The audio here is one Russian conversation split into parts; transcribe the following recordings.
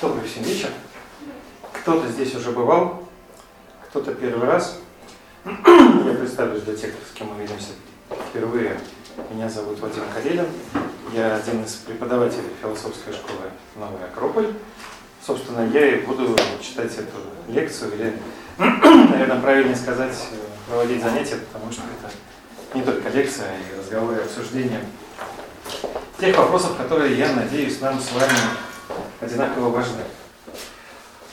Добрый всем вечер. Кто-то здесь уже бывал, кто-то первый раз. Я представлюсь для тех, с кем мы видимся впервые. Меня зовут Вадим Карелин. Я один из преподавателей философской школы «Новый Акрополь». Собственно, я и буду читать эту лекцию, или, наверное, правильнее сказать, проводить занятия, потому что это не только лекция, а и разговоры, и обсуждения тех вопросов, которые, я надеюсь, нам с вами одинаково важны.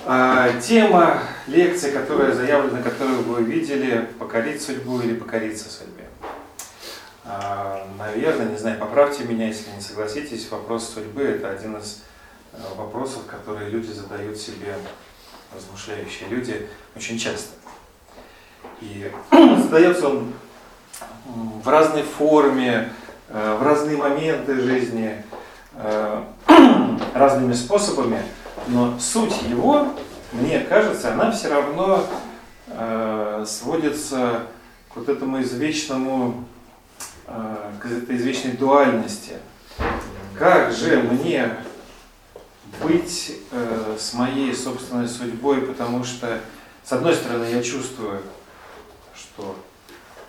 А, тема лекции, которая заявлена, которую вы видели, покорить судьбу или покориться судьбе. А, наверное, не знаю, поправьте меня, если не согласитесь, вопрос судьбы – это один из э, вопросов, которые люди задают себе, размышляющие люди, очень часто. И задается он в разной форме, э, в разные моменты жизни, э, разными способами, но суть его, мне кажется, она все равно э, сводится к вот этому извечному, к этой извечной дуальности. Как же мне быть с моей собственной судьбой, потому что, с одной стороны, я чувствую, что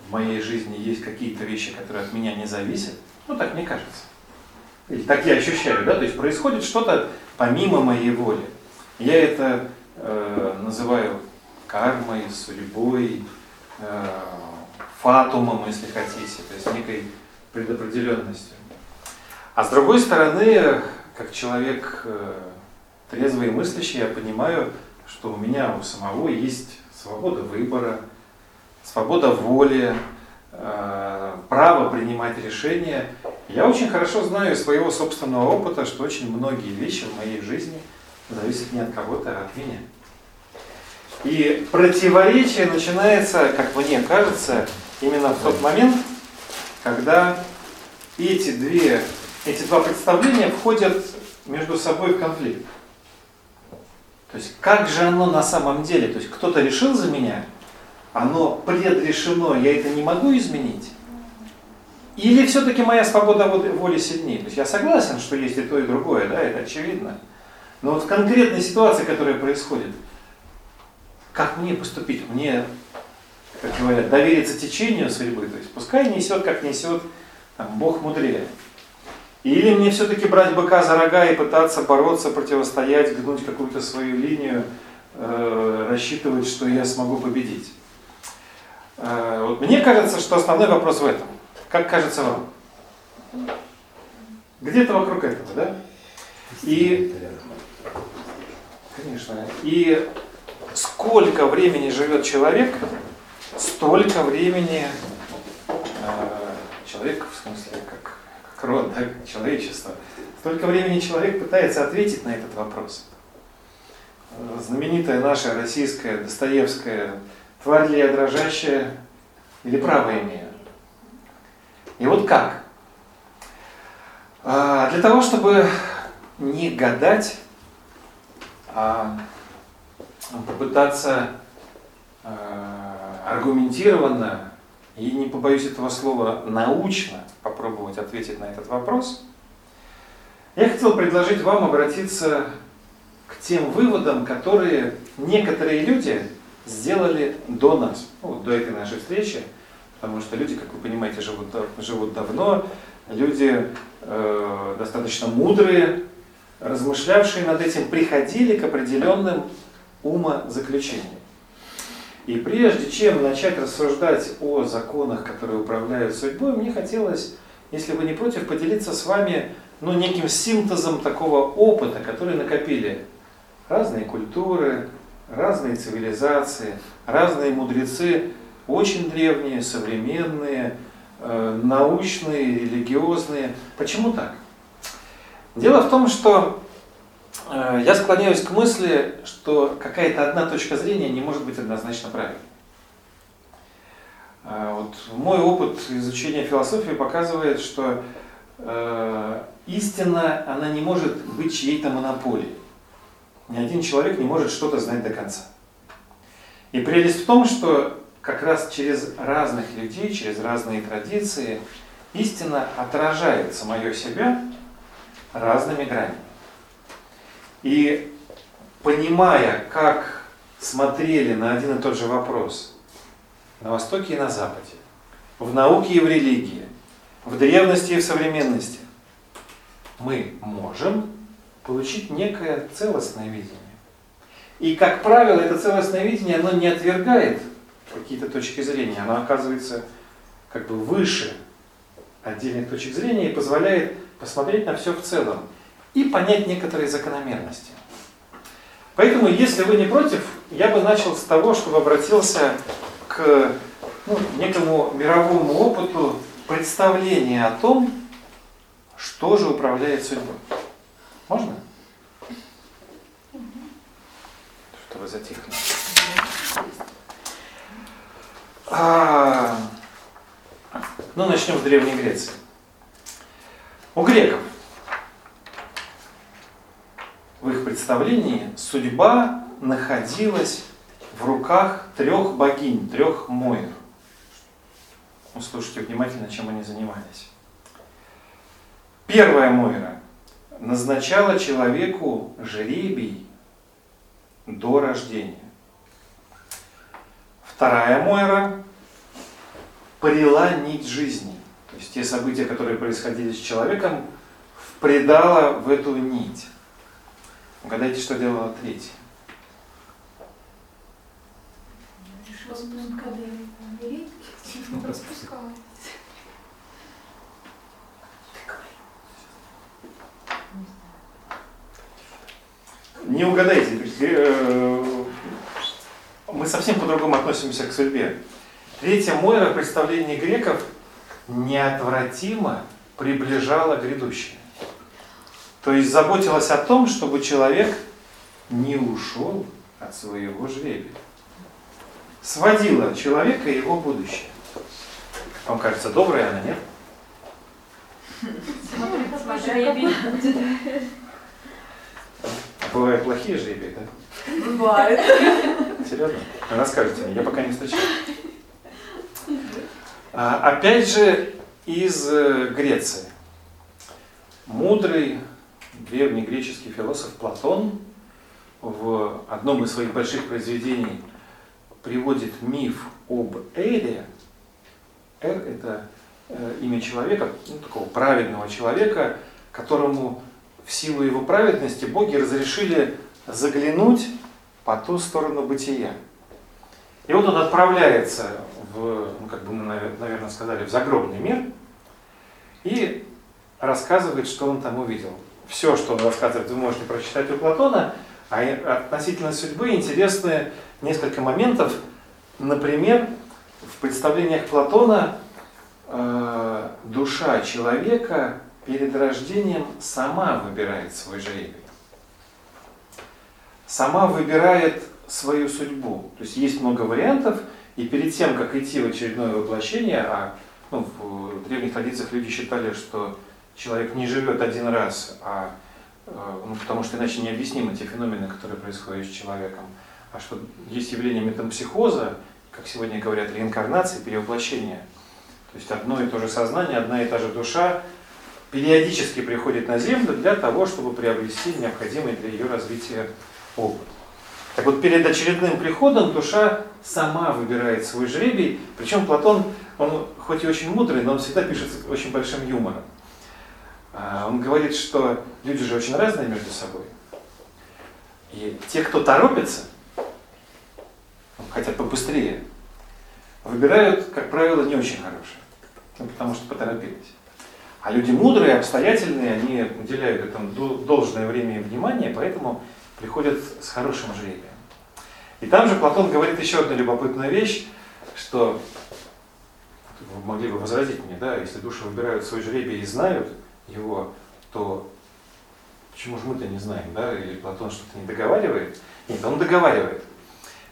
в моей жизни есть какие-то вещи, которые от меня не зависят, ну так мне кажется. Или так я ощущаю, да, то есть происходит что-то помимо моей воли. Я это э, называю кармой, судьбой, э, фатумом, если хотите, то есть некой предопределенностью. А с другой стороны, как человек э, трезвый и мыслящий, я понимаю, что у меня у самого есть свобода выбора, свобода воли, э, право принимать решения. Я очень хорошо знаю из своего собственного опыта, что очень многие вещи в моей жизни зависят не от кого-то, а от меня. И противоречие начинается, как мне кажется, именно в тот момент, когда эти, две, эти два представления входят между собой в конфликт. То есть как же оно на самом деле? То есть кто-то решил за меня – оно предрешено, я это не могу изменить? Или все-таки моя свобода воли сильнее? То есть я согласен, что есть и то, и другое, да, это очевидно. Но вот в конкретной ситуации, которая происходит, как мне поступить? Мне, как говорят, довериться течению судьбы, то есть пускай несет, как несет, там, Бог мудрее. Или мне все-таки брать быка за рога и пытаться бороться, противостоять, гнуть какую-то свою линию, э, рассчитывать, что я смогу победить. Э, вот мне кажется, что основной вопрос в этом. Как кажется вам? Где-то вокруг этого, да? И, конечно, и сколько времени живет человек, столько времени э, человек, в смысле, как, как род, да, человечество, столько времени человек пытается ответить на этот вопрос. Знаменитая наша российская Достоевская Тварь ли я дрожащая или право имею? И вот как? А, для того, чтобы не гадать, а попытаться а, аргументированно и, не побоюсь этого слова, научно попробовать ответить на этот вопрос, я хотел предложить вам обратиться к тем выводам, которые некоторые люди сделали до нас, ну, до этой нашей встречи, потому что люди, как вы понимаете, живут, живут давно, люди э, достаточно мудрые, размышлявшие над этим, приходили к определенным умозаключениям. И прежде чем начать рассуждать о законах, которые управляют судьбой, мне хотелось, если вы не против, поделиться с вами ну, неким синтезом такого опыта, который накопили разные культуры, разные цивилизации, разные мудрецы, очень древние, современные, э, научные, религиозные. Почему так? Дело в том, что э, я склоняюсь к мысли, что какая-то одна точка зрения не может быть однозначно правильной. Э, вот мой опыт изучения философии показывает, что э, истина, она не может быть чьей-то монополией ни один человек не может что-то знать до конца. И прелесть в том, что как раз через разных людей, через разные традиции истина отражает самое себя разными гранями. И понимая, как смотрели на один и тот же вопрос на Востоке и на Западе, в науке и в религии, в древности и в современности, мы можем получить некое целостное видение. И, как правило, это целостное видение, оно не отвергает какие-то точки зрения, оно оказывается как бы выше отдельных точек зрения и позволяет посмотреть на все в целом и понять некоторые закономерности. Поэтому, если вы не против, я бы начал с того, чтобы обратился к ну, некому мировому опыту представления о том, что же управляет судьбой. Можно? Что вы затихли? А, ну, начнем с Древней Греции. У греков в их представлении судьба находилась в руках трех богинь, трех моев. Услышите внимательно, чем они занимались. Первая Мойра назначала человеку жребий до рождения. Вторая Мойра прила нить жизни. То есть те события, которые происходили с человеком, впредала в эту нить. Угадайте, что делала третья? Не угадайте. Мы совсем по-другому относимся к судьбе. Третья Мойра в представлении греков неотвратимо приближала грядущее. То есть заботилась о том, чтобы человек не ушел от своего жребия. Сводила человека и его будущее. Вам кажется, добрая она, нет? А бывают плохие жребии, да? Бывает. Серьезно? Расскажите мне, я пока не встречал. А, опять же, из э, Греции. Мудрый древнегреческий философ Платон в одном из своих больших произведений приводит миф об Эре. Эр – это э, имя человека, ну, такого праведного человека, которому в силу его праведности боги разрешили заглянуть по ту сторону бытия. И вот он отправляется в, ну, как бы мы, наверное, сказали, в загробный мир и рассказывает, что он там увидел. Все, что он рассказывает, вы можете прочитать у Платона, а относительно судьбы интересны несколько моментов. Например, в представлениях Платона э, душа человека перед рождением сама выбирает свой жребий. Сама выбирает свою судьбу. То есть есть много вариантов, и перед тем, как идти в очередное воплощение, а ну, в древних традициях люди считали, что человек не живет один раз, а, э, ну, потому что иначе необъяснимы те феномены, которые происходят с человеком, а что есть явление метампсихоза, как сегодня говорят, реинкарнации, перевоплощения. То есть одно и то же сознание, одна и та же душа периодически приходит на Землю для того, чтобы приобрести необходимый для ее развития опыт. Так вот, перед очередным приходом душа сама выбирает свой жребий. Причем Платон, он хоть и очень мудрый, но он всегда пишет с очень большим юмором. А, он говорит, что люди же очень разные между собой. И те, кто торопится, хотят побыстрее, выбирают, как правило, не очень хорошие. Ну, потому что поторопились. А люди мудрые, обстоятельные, они уделяют этому должное время и внимание, поэтому приходят с хорошим жребием. И там же Платон говорит еще одну любопытную вещь, что вы могли бы возразить мне, да, если души выбирают свой жребий и знают его, то почему же мы-то не знаем, да, или Платон что-то не договаривает? Нет, он договаривает.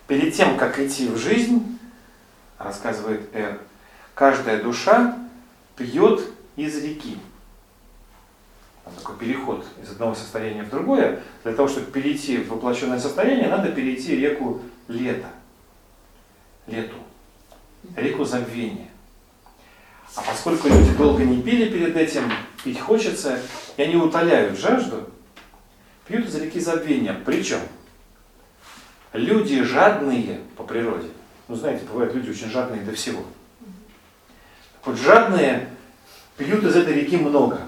Перед тем, как идти в жизнь, рассказывает Эр, каждая душа пьет из реки такой переход из одного состояния в другое, для того, чтобы перейти в воплощенное состояние, надо перейти реку лета, лету, реку забвения. А поскольку люди долго не пили перед этим, пить хочется, и они утоляют жажду, пьют из реки забвения. Причем люди жадные по природе, ну знаете, бывают люди очень жадные до всего. Вот жадные пьют из этой реки много.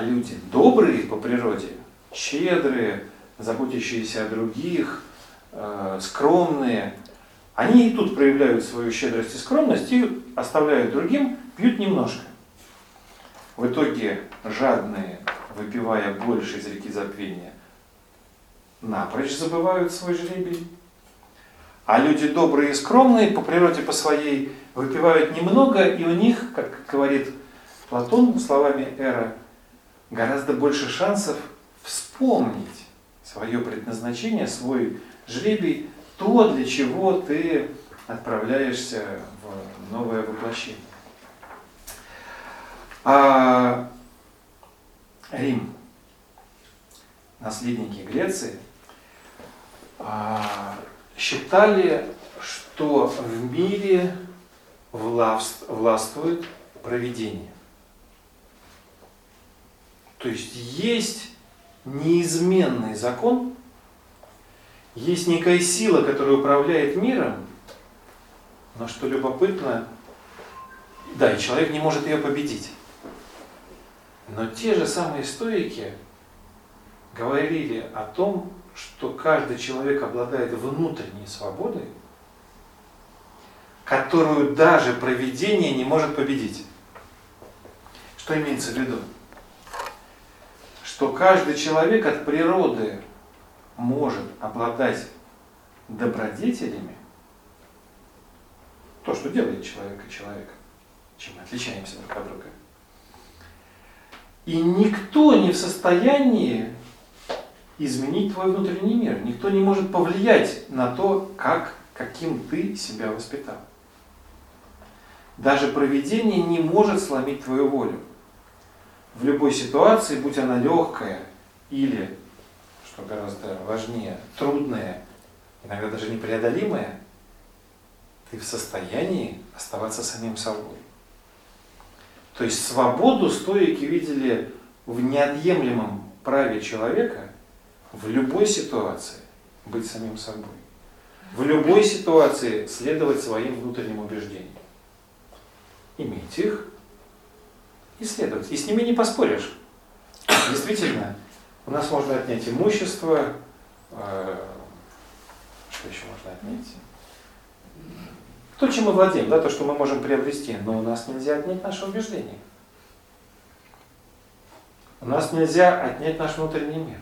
А люди добрые по природе, щедрые, заботящиеся о других, э, скромные, они и тут проявляют свою щедрость и скромность и оставляют другим, пьют немножко. В итоге жадные, выпивая больше из реки забвения, напрочь забывают свой жребий. А люди добрые и скромные по природе по своей выпивают немного, и у них, как говорит Платон словами Эра, гораздо больше шансов вспомнить свое предназначение, свой жребий, то, для чего ты отправляешься в новое воплощение. А Рим, наследники Греции, а, считали, что в мире властвует провидение. То есть есть неизменный закон, есть некая сила, которая управляет миром, но что любопытно, да, и человек не может ее победить. Но те же самые стоики говорили о том, что каждый человек обладает внутренней свободой, которую даже проведение не может победить. Что имеется в виду? Что каждый человек от природы может обладать добродетелями, то, что делает человека человека, чем мы отличаемся друг от друга. И никто не в состоянии изменить твой внутренний мир. Никто не может повлиять на то, как, каким ты себя воспитал. Даже проведение не может сломить твою волю. В любой ситуации, будь она легкая или, что гораздо важнее, трудная, иногда даже непреодолимая, ты в состоянии оставаться самим собой. То есть свободу стоики видели в неотъемлемом праве человека в любой ситуации быть самим собой. В любой ситуации следовать своим внутренним убеждениям. Иметь их, исследовать. И с ними не поспоришь. Действительно, у нас можно отнять имущество, э, что еще можно отнять? То, чем мы владеем, да, то, что мы можем приобрести, но у нас нельзя отнять наше убеждение. У нас нельзя отнять наш внутренний мир.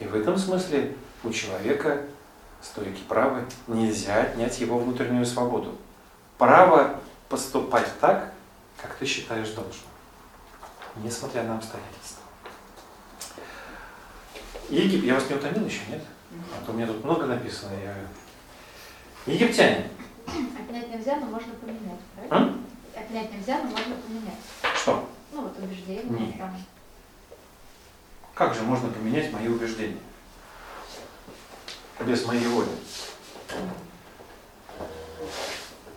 И в этом смысле у человека, стойки правы, нельзя отнять его внутреннюю свободу. Право поступать так, как ты считаешь должным, несмотря на обстоятельства. Египет, я вас не утомил еще, нет? А то у меня тут много написано. Я... Египтяне. Отнять нельзя, но можно поменять, правильно? А? Отнять нельзя, но можно поменять. Что? Ну вот убеждение. Нет. Там. Как же можно поменять мои убеждения? Без моей воли.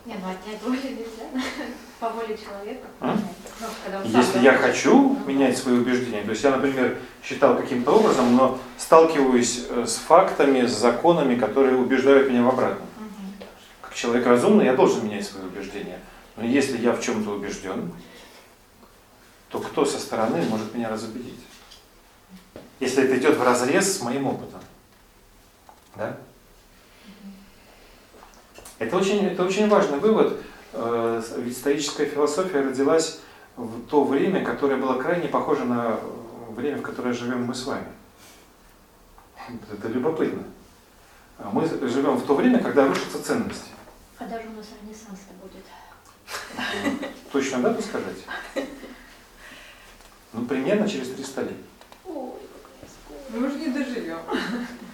Не, ну отнять волю нельзя. По воле человека. А? Ну, Если я хочу менять свои убеждения, то есть я, например, считал каким-то образом, но сталкиваюсь э, с фактами, с законами, которые убеждают меня в обратном. Как человек разумный, я должен менять свои убеждения. Но если я в чем-то убежден, то кто со стороны может меня разубедить? если это идет в разрез с моим опытом. Да? Это очень, это очень важный вывод, э, ведь стоическая философия родилась в то время, которое было крайне похоже на время, в которое живем мы с вами. Это любопытно. Мы живем в то время, когда рушатся ценности. А даже у нас ренессанс-то будет. Точно дату сказать? Ну, примерно через 300 лет. Мы уже не доживем.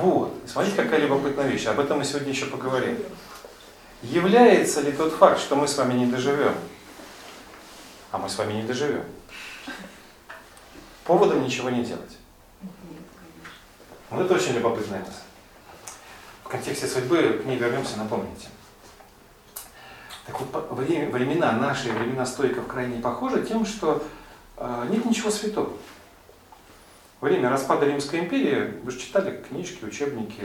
Вот. Смотрите, какая любопытная вещь. Об этом мы сегодня еще поговорим. Является ли тот факт, что мы с вами не доживем, а мы с вами не доживем, поводом ничего не делать? Вот это очень любопытная мысль. В контексте судьбы к ней вернемся, напомните. Так вот, времена, наши времена стойков крайне похожи тем, что э, нет ничего святого. Во время распада Римской империи, вы же читали книжки, учебники,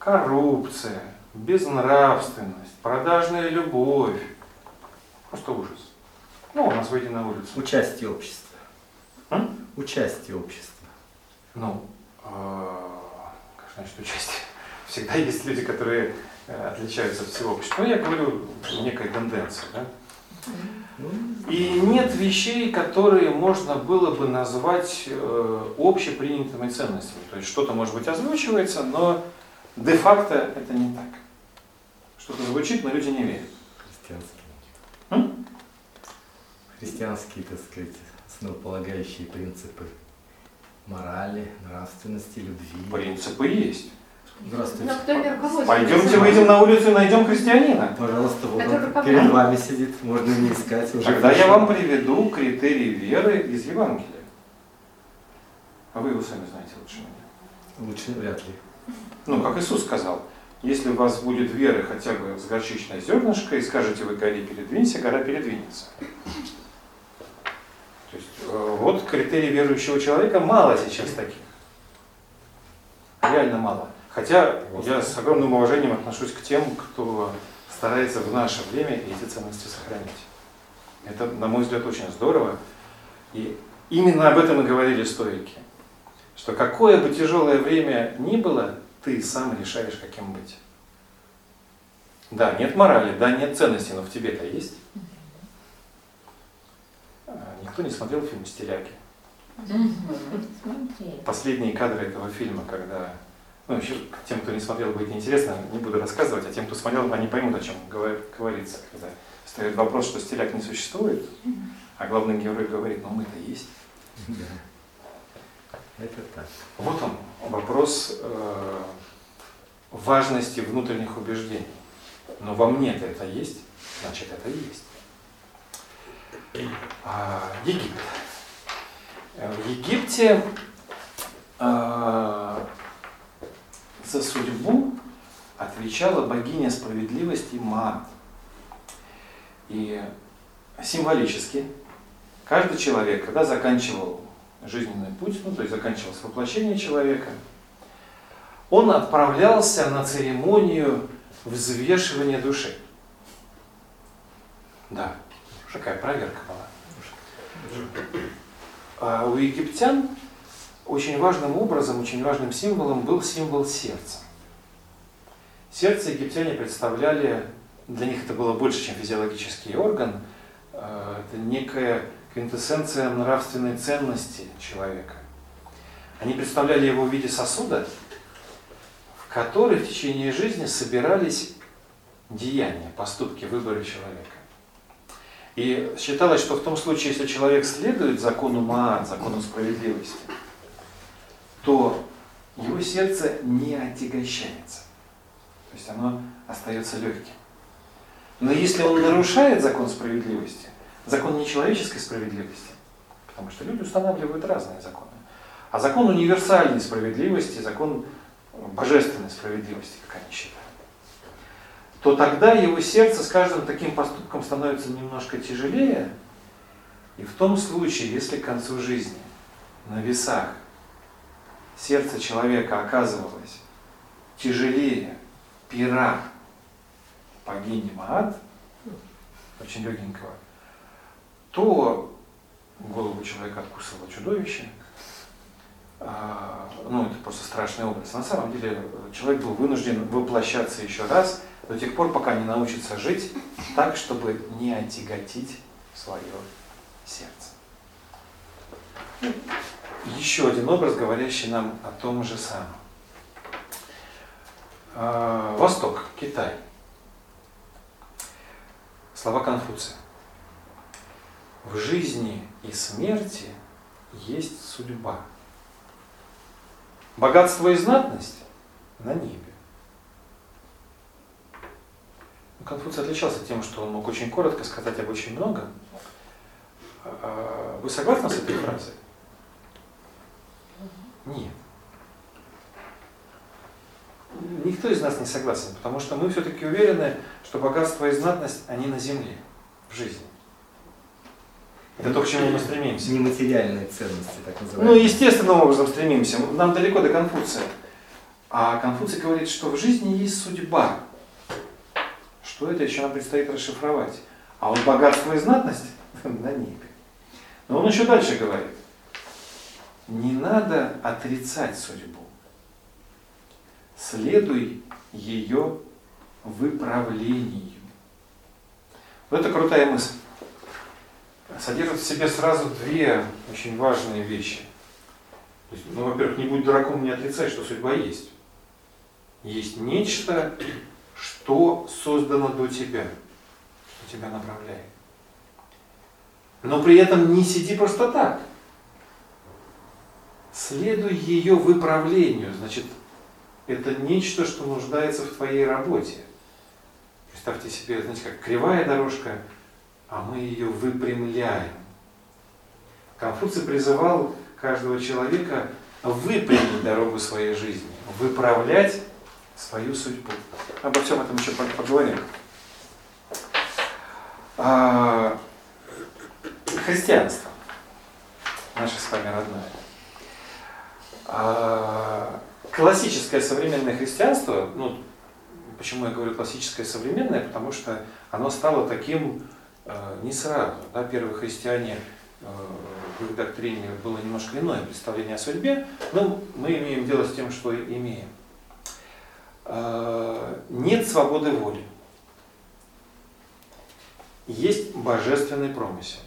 коррупция, безнравственность, продажная любовь. Просто ужас. Ну, у нас выйди на улицу. Участие общества. М? Участие общества. Ну, э, значит участие? Всегда есть люди, которые э, отличаются от всего общества. Ну, я говорю некой тенденции, да? И нет вещей, которые можно было бы назвать э, общепринятыми ценностями. То есть что-то, может быть, озвучивается, но де-факто это не так. Что-то звучит, но люди не верят. христианские. М? Христианские, так сказать, основополагающие принципы морали, нравственности, любви. Принципы есть. Здравствуйте. Пойдемте выйдем на улицу и найдем христианина. Пожалуйста, вот он перед вами сидит, можно не искать. уже Тогда я вам приведу критерии веры из Евангелия. А вы его сами знаете лучше меня. Лучше вряд ли. Ну, как Иисус сказал, если у вас будет вера хотя бы с горчичное зернышко, и скажете вы горе передвинься, гора передвинется. То есть э, вот критерий верующего человека мало сейчас таких. Реально мало. Хотя я с огромным уважением отношусь к тем, кто старается в наше время эти ценности сохранить. Это, на мой взгляд, очень здорово. И именно об этом и говорили стойки. Что какое бы тяжелое время ни было, ты сам решаешь, каким быть. Да, нет морали, да, нет ценностей, но в тебе-то есть. А, Никто не смотрел фильм. Смотри. Последние кадры этого фильма, когда... Ну, еще тем, кто не смотрел, будет интересно, не буду рассказывать, а тем, кто смотрел, они поймут, о чем говор- говорится, когда стоит вопрос, что стиляк не существует, а главный герой говорит, ну мы-то есть. Да. Это так. Вот он, вопрос э, важности внутренних убеждений. Но во мне-то это есть, значит это и есть. А, Египет. Э, В Египте э, за судьбу отвечала богиня справедливости Маат. И символически каждый человек, когда заканчивал жизненный путь, ну, то есть заканчивалось воплощение человека, он отправлялся на церемонию взвешивания души. Да, такая проверка была. А у египтян очень важным образом, очень важным символом был символ сердца. Сердце египтяне представляли, для них это было больше, чем физиологический орган, э, это некая квинтэссенция нравственной ценности человека. Они представляли его в виде сосуда, в который в течение жизни собирались деяния, поступки, выборы человека. И считалось, что в том случае, если человек следует закону Маат, закону справедливости, то его сердце не отягощается. То есть оно остается легким. Но если он нарушает закон справедливости, закон нечеловеческой справедливости, потому что люди устанавливают разные законы, а закон универсальной справедливости, закон божественной справедливости, как они считают, то тогда его сердце с каждым таким поступком становится немножко тяжелее, и в том случае, если к концу жизни на весах сердце человека оказывалось тяжелее пера богини Маат, очень легенького, то голову человека откусывало чудовище. А, Ну, это просто страшный образ. На самом деле человек был вынужден воплощаться еще раз до тех пор, пока не научится жить так, чтобы не отяготить свое сердце. Еще один образ, говорящий нам о том же самом. А, Восток, Китай. Слова Конфуция. В жизни и смерти есть судьба. Богатство и знатность на небе. Ну, Конфуций отличался тем, что он мог очень коротко сказать об очень многом. А, Вы согласны с этой фразой? Нет. Никто из нас не согласен, потому что мы все-таки уверены, что богатство и знатность, они на земле, в жизни. Это то, к чему мы стремимся. Нематериальные ценности, так Ну, называемые. естественным образом стремимся. Нам далеко до Конфуция. А Конфуций говорит, что в жизни есть судьба. Что это еще нам предстоит расшифровать. А вот богатство и знатность на небе. Но он еще дальше говорит. Не надо отрицать судьбу. Следуй ее выправлению. Вот это крутая мысль. Содержит в себе сразу две очень важные вещи. То есть, ну, во-первых, не будь дураком, не отрицай, что судьба есть. Есть нечто, что создано до тебя, что тебя направляет. Но при этом не сиди просто так. Следуй ее выправлению. Значит, это нечто, что нуждается в твоей работе. Представьте себе, знаете, как кривая дорожка, а мы ее выпрямляем. Конфуций призывал каждого человека выпрямить дорогу своей жизни, выправлять свою судьбу. Обо всем этом еще поговорим. А, христианство. Наше с вами родное. А, классическое современное христианство, ну, почему я говорю классическое современное, потому что оно стало таким э, не сразу. Да? Первые христиане, э, в их доктрине было немножко иное представление о судьбе, но мы имеем дело с тем, что имеем. Э, нет свободы воли. Есть божественный промысел.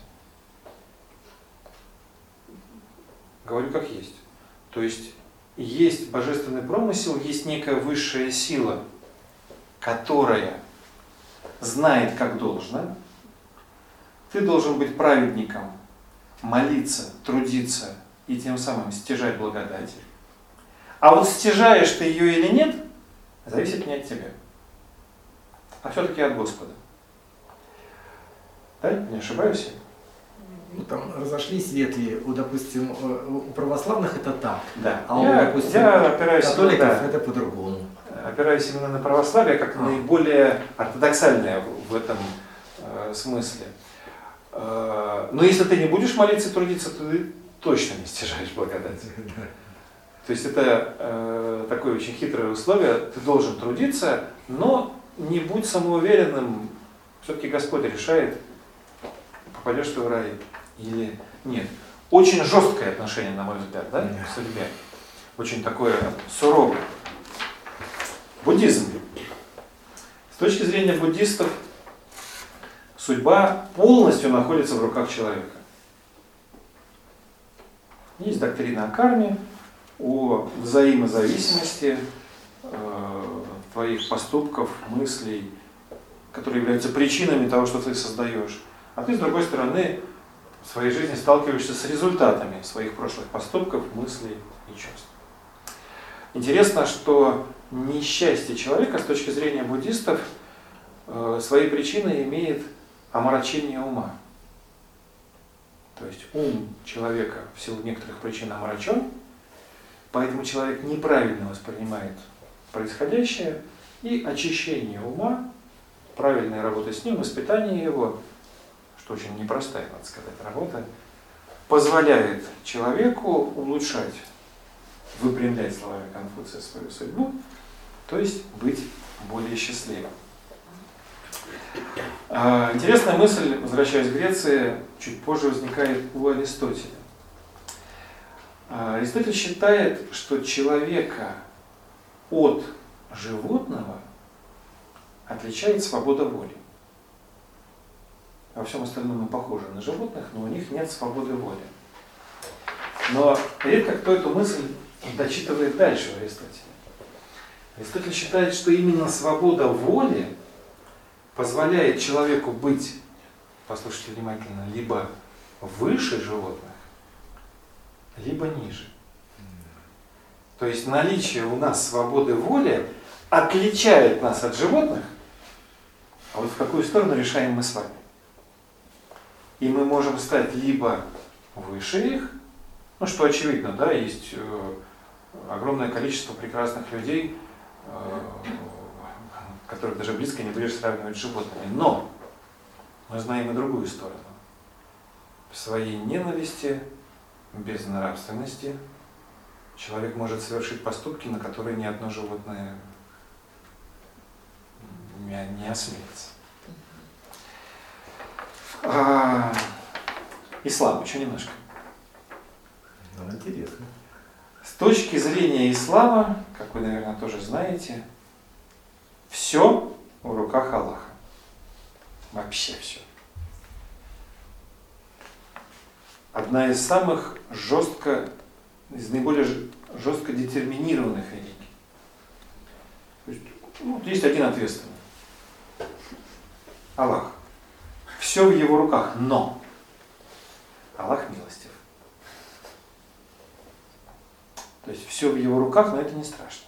Говорю как есть. То есть есть божественный промысел, есть некая высшая сила, которая знает, как должно. Ты должен быть праведником, молиться, трудиться и тем самым стяжать благодать. А вот стяжаешь ты ее или нет, зависит не от тебя, а все-таки от Господа. Да, не ошибаюсь? Ну, там разошлись ветви, у, допустим, э, у православных это так, Да. а у, я, допустим, я опираюсь католиков да, это по-другому. опираюсь именно на православие как А. наиболее ортодоксальное в этом э, смысле. Э, но если ты не будешь молиться и трудиться, то ты точно не стяжаешь благодать. То есть это э, такое очень хитрое условие. Ты должен трудиться, но не будь самоуверенным. Все-таки Господь решает, попадешь ты в рай или нет. Очень жесткое отношение, на мой взгляд, да, к судьбе. Очень такое суровое. Буддизм. С точки зрения буддистов, судьба полностью находится в руках человека. Есть доктрина о карме, о взаимозависимости э, твоих поступков, мыслей, которые являются причинами того, что ты создаешь. А ты, с другой стороны, в своей жизни сталкиваешься с результатами своих прошлых поступков, мыслей и чувств. Интересно, что несчастье человека с точки зрения буддистов э, своей причиной имеет омрачение ума. То есть ум человека в силу некоторых причин омрачен, поэтому человек неправильно воспринимает происходящее, и очищение ума, правильная работа с ним, воспитание его, что очень непростая, надо сказать, работа, позволяет человеку улучшать, выпрямлять словами Конфуция свою судьбу, то есть быть более счастливым. А, Интересная мысль, возвращаясь к Греции, чуть позже возникает у Аристотеля. А, Аристотель считает, что человека от животного отличает свобода воли. Во всем остальном мы похожи на животных, но у них нет свободы воли. Но редко кто эту мысль дочитывает дальше в Аристотеле. Аристотель считает, что именно свобода воли позволяет человеку быть, послушайте внимательно, либо выше животных, либо ниже. То есть наличие у нас свободы воли отличает нас от животных, а вот в какую сторону решаем мы с вами. И мы можем стать либо выше их, ну что очевидно, да, есть э, огромное количество прекрасных людей, э, которых даже близко не будешь сравнивать с животными. Но мы знаем и другую сторону. в своей ненависти, безнравственности человек может совершить поступки, на которые ни одно животное не осмелится. А, ислам, еще немножко. Ну, интересно. С точки зрения ислама, как вы, наверное, тоже знаете, все в руках Аллаха. Вообще все. Одна из самых жестко, из наиболее жестко детерминированных религий. То есть, ну, есть один ответственный. Аллах. Все в его руках, но Аллах милостив. То есть все в его руках, но это не страшно.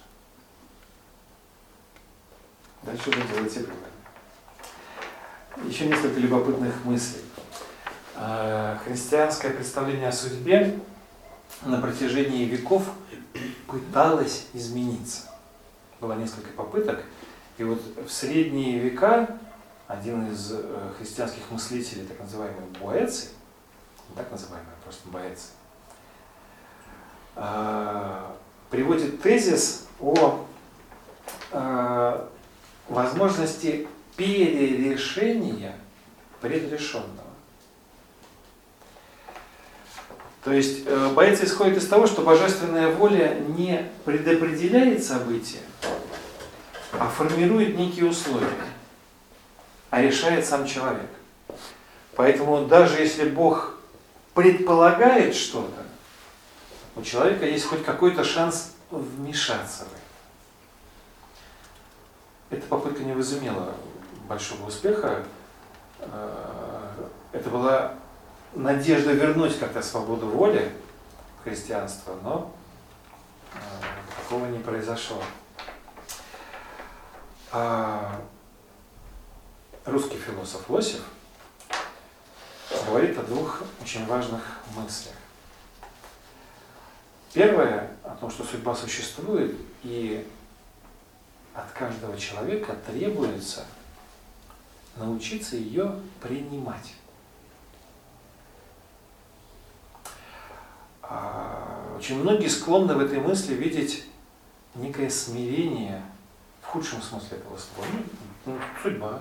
Дальше вы делаете выводы. Еще несколько любопытных мыслей. А, Христианское представление о судьбе на протяжении веков пыталось измениться. Было несколько попыток. И вот в средние века один из э, христианских мыслителей, так называемый Боэций, не так называемый, просто Боэций, а, приводит тезис о а, возможности перерешения предрешенного. То есть э, боец исходит из того, что божественная воля не предопределяет события, а формирует некие условия, а решает сам человек. Поэтому даже если Бог предполагает что-то, у человека есть хоть какой-то шанс вмешаться в это. Эта попытка не возымела большого успеха. Э, Это была надежда вернуть как-то свободу воли в христианство, но э, такого не произошло. Русский философ Лосев говорит о двух очень важных мыслях. Первое, о том, что судьба существует, и от каждого человека требуется научиться ее принимать. А, Очень многие склонны в этой мысли видеть некое смирение в худшем смысле этого слова. Ну, ну, судьба.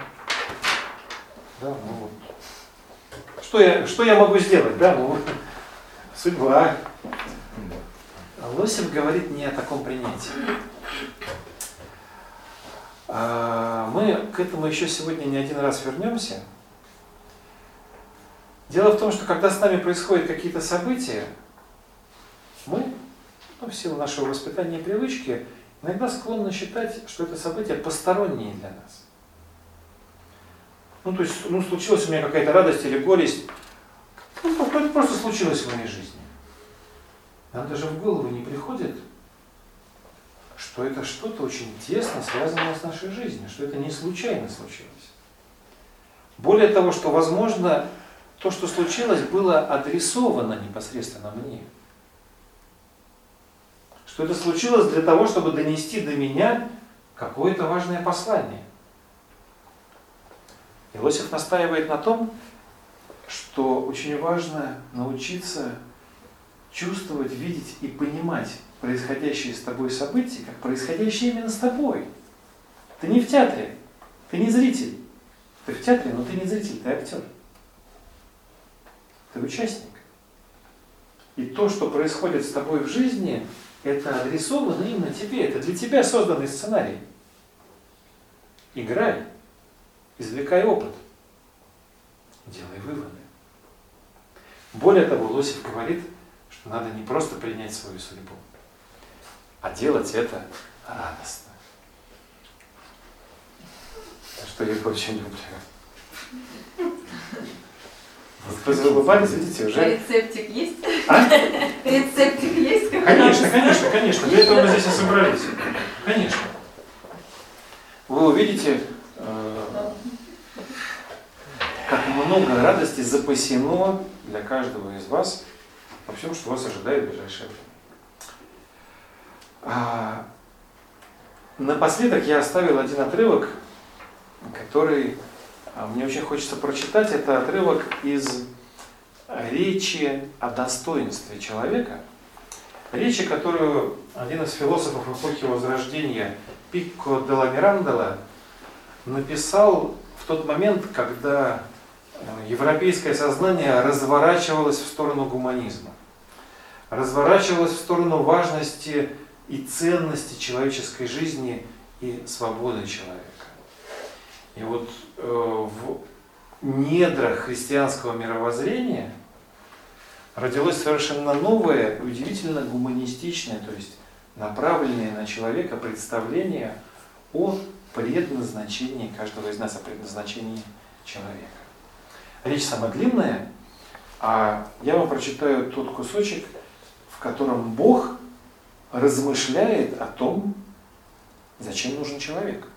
Да, ну. Что я, что я могу сделать? Да, ну, судьба. А Лосев говорит не о таком принятии. А, Мы к этому еще сегодня не один раз вернемся. Дело в том, что когда с нами происходят какие-то события, мы, ну, в силу нашего воспитания и привычки, иногда склонны считать, что это события посторонние для нас. Ну, то есть, ну, случилась у меня какая-то радость или горесть, ну, это просто случилось в моей жизни. Нам даже в голову не приходит, что это что-то очень тесно связанное с нашей жизнью, что это не случайно случилось. Более того, что, возможно, то, что случилось, было адресовано непосредственно мне. Что это случилось для того, чтобы донести до меня какое-то важное послание. Иосиф настаивает на том, что очень важно научиться чувствовать, видеть и понимать происходящие с тобой события, как происходящие именно с тобой. Ты не в театре, ты не зритель. Ты в театре, но ты не зритель, ты актер. Ты участник. И то, что происходит с тобой в жизни, это адресовано именно тебе. Это для тебя созданный сценарий. Играй, извлекай опыт, делай выводы. Более того, Лосев говорит, что надо не просто принять свою судьбу, а делать это радостно. Что я очень люблю. Вот вы улыбались, видите, А уже... рецептик есть? А? Рецептик есть? как Конечно, конечно, конечно. Для этого мы здесь и собрались. Конечно. Вы увидите, э, много радости запасено для каждого из вас во всем, что вас ожидает в ближайшее время. А, Напоследок я оставил один отрывок, который а, мне очень хочется прочитать. Это отрывок из речи о достоинстве человека, речи, которую один из философов эпохи Возрождения Пикко де ла Мирандола написал в тот момент, когда европейское сознание разворачивалось в сторону гуманизма, разворачивалось в сторону важности и ценности человеческой жизни и свободы человека. И вот э, в недрах христианского мировоззрения родилось совершенно новое, удивительно гуманистичное, то есть направленное на человека представление о предназначении каждого из нас, о предназначении человека. Речь самая длинная, а я вам прочитаю тот кусочек, в котором Бог размышляет о том, зачем нужен человек.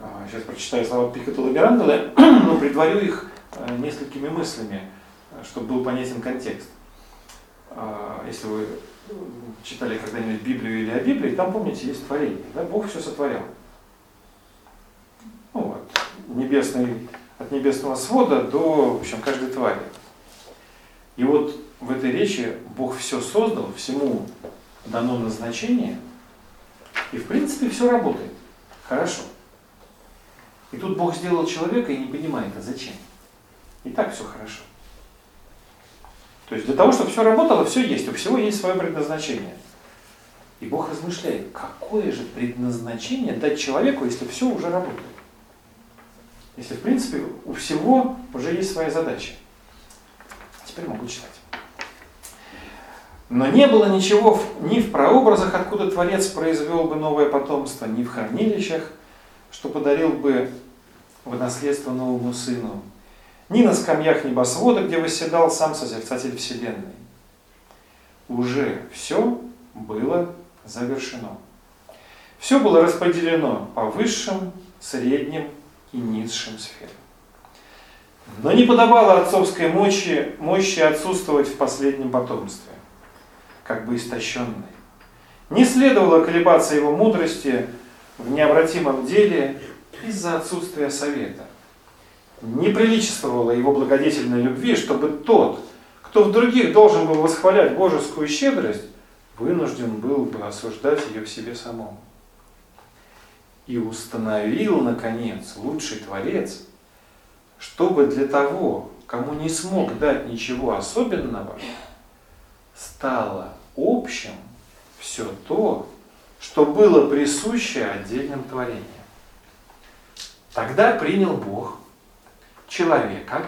А, сейчас прочитаю слова Пикатула Мирандола, но предварю их э, несколькими мыслями, чтобы был понятен контекст. А, если вы читали когда-нибудь Библию или о Библии, там, помните, есть творение. Да? Бог все сотворял. Ну, вот, небесный, от небесного свода до, в общем, каждой твари. И вот в этой речи Бог все создал, всему дано назначение, и в принципе все работает. Хорошо. И тут Бог сделал человека и не понимает, а зачем? И так все хорошо. То есть для того, чтобы все работало, все есть, у всего есть свое предназначение. И Бог размышляет, какое же предназначение дать человеку, если все уже работает. Если, в принципе, у всего уже есть своя задача. Теперь могу читать. Но не было ничего ни в прообразах, откуда Творец произвел бы новое потомство, ни в хранилищах, что подарил бы в наследство новому сыну, ни на скамьях небосвода, где восседал сам Созерцатель Вселенной. Уже все было завершено. Все было распределено по высшим, средним и низшим сферам. Но не подобало отцовской мощи, мощи отсутствовать в последнем потомстве, как бы истощенной. Не следовало колебаться его мудрости в необратимом деле из-за отсутствия совета. Не приличествовало его благодетельной любви, чтобы тот, кто в других должен был восхвалять божескую щедрость, вынужден был бы осуждать ее в себе самом. И установил, наконец, лучший Творец, чтобы для того, кому не смог дать ничего особенного, стало общим все то, что было присуще отдельным творениям. Тогда принял Бог человека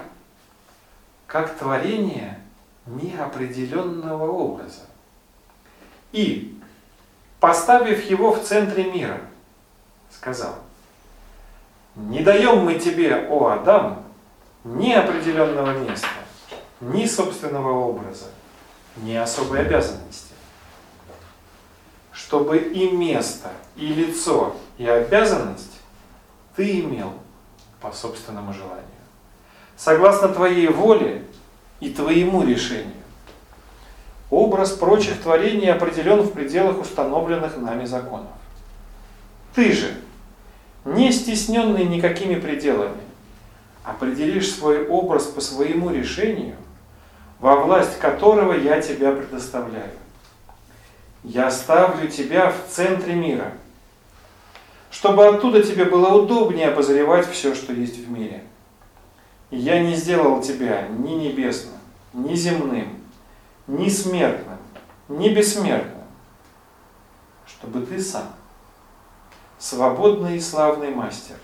как творение неопределенного образа. И, поставив его в центре мира, сказал, не даем мы тебе, о Адам, ни определенного места, ни собственного образа, ни особой обязанности, чтобы и место, и лицо, и обязанность ты имел по собственному желанию, согласно твоей воле и твоему решению. Образ прочих творений определен в пределах установленных нами законов. Ты же, не стесненный никакими пределами, определишь свой образ по своему решению, во власть которого я тебя предоставляю. Я ставлю тебя в центре мира, чтобы оттуда тебе было удобнее обозревать все, что есть в мире. Я не сделал тебя ни небесным, ни земным, ни смертным, ни бессмертным, чтобы ты сам, свободный и славный мастер,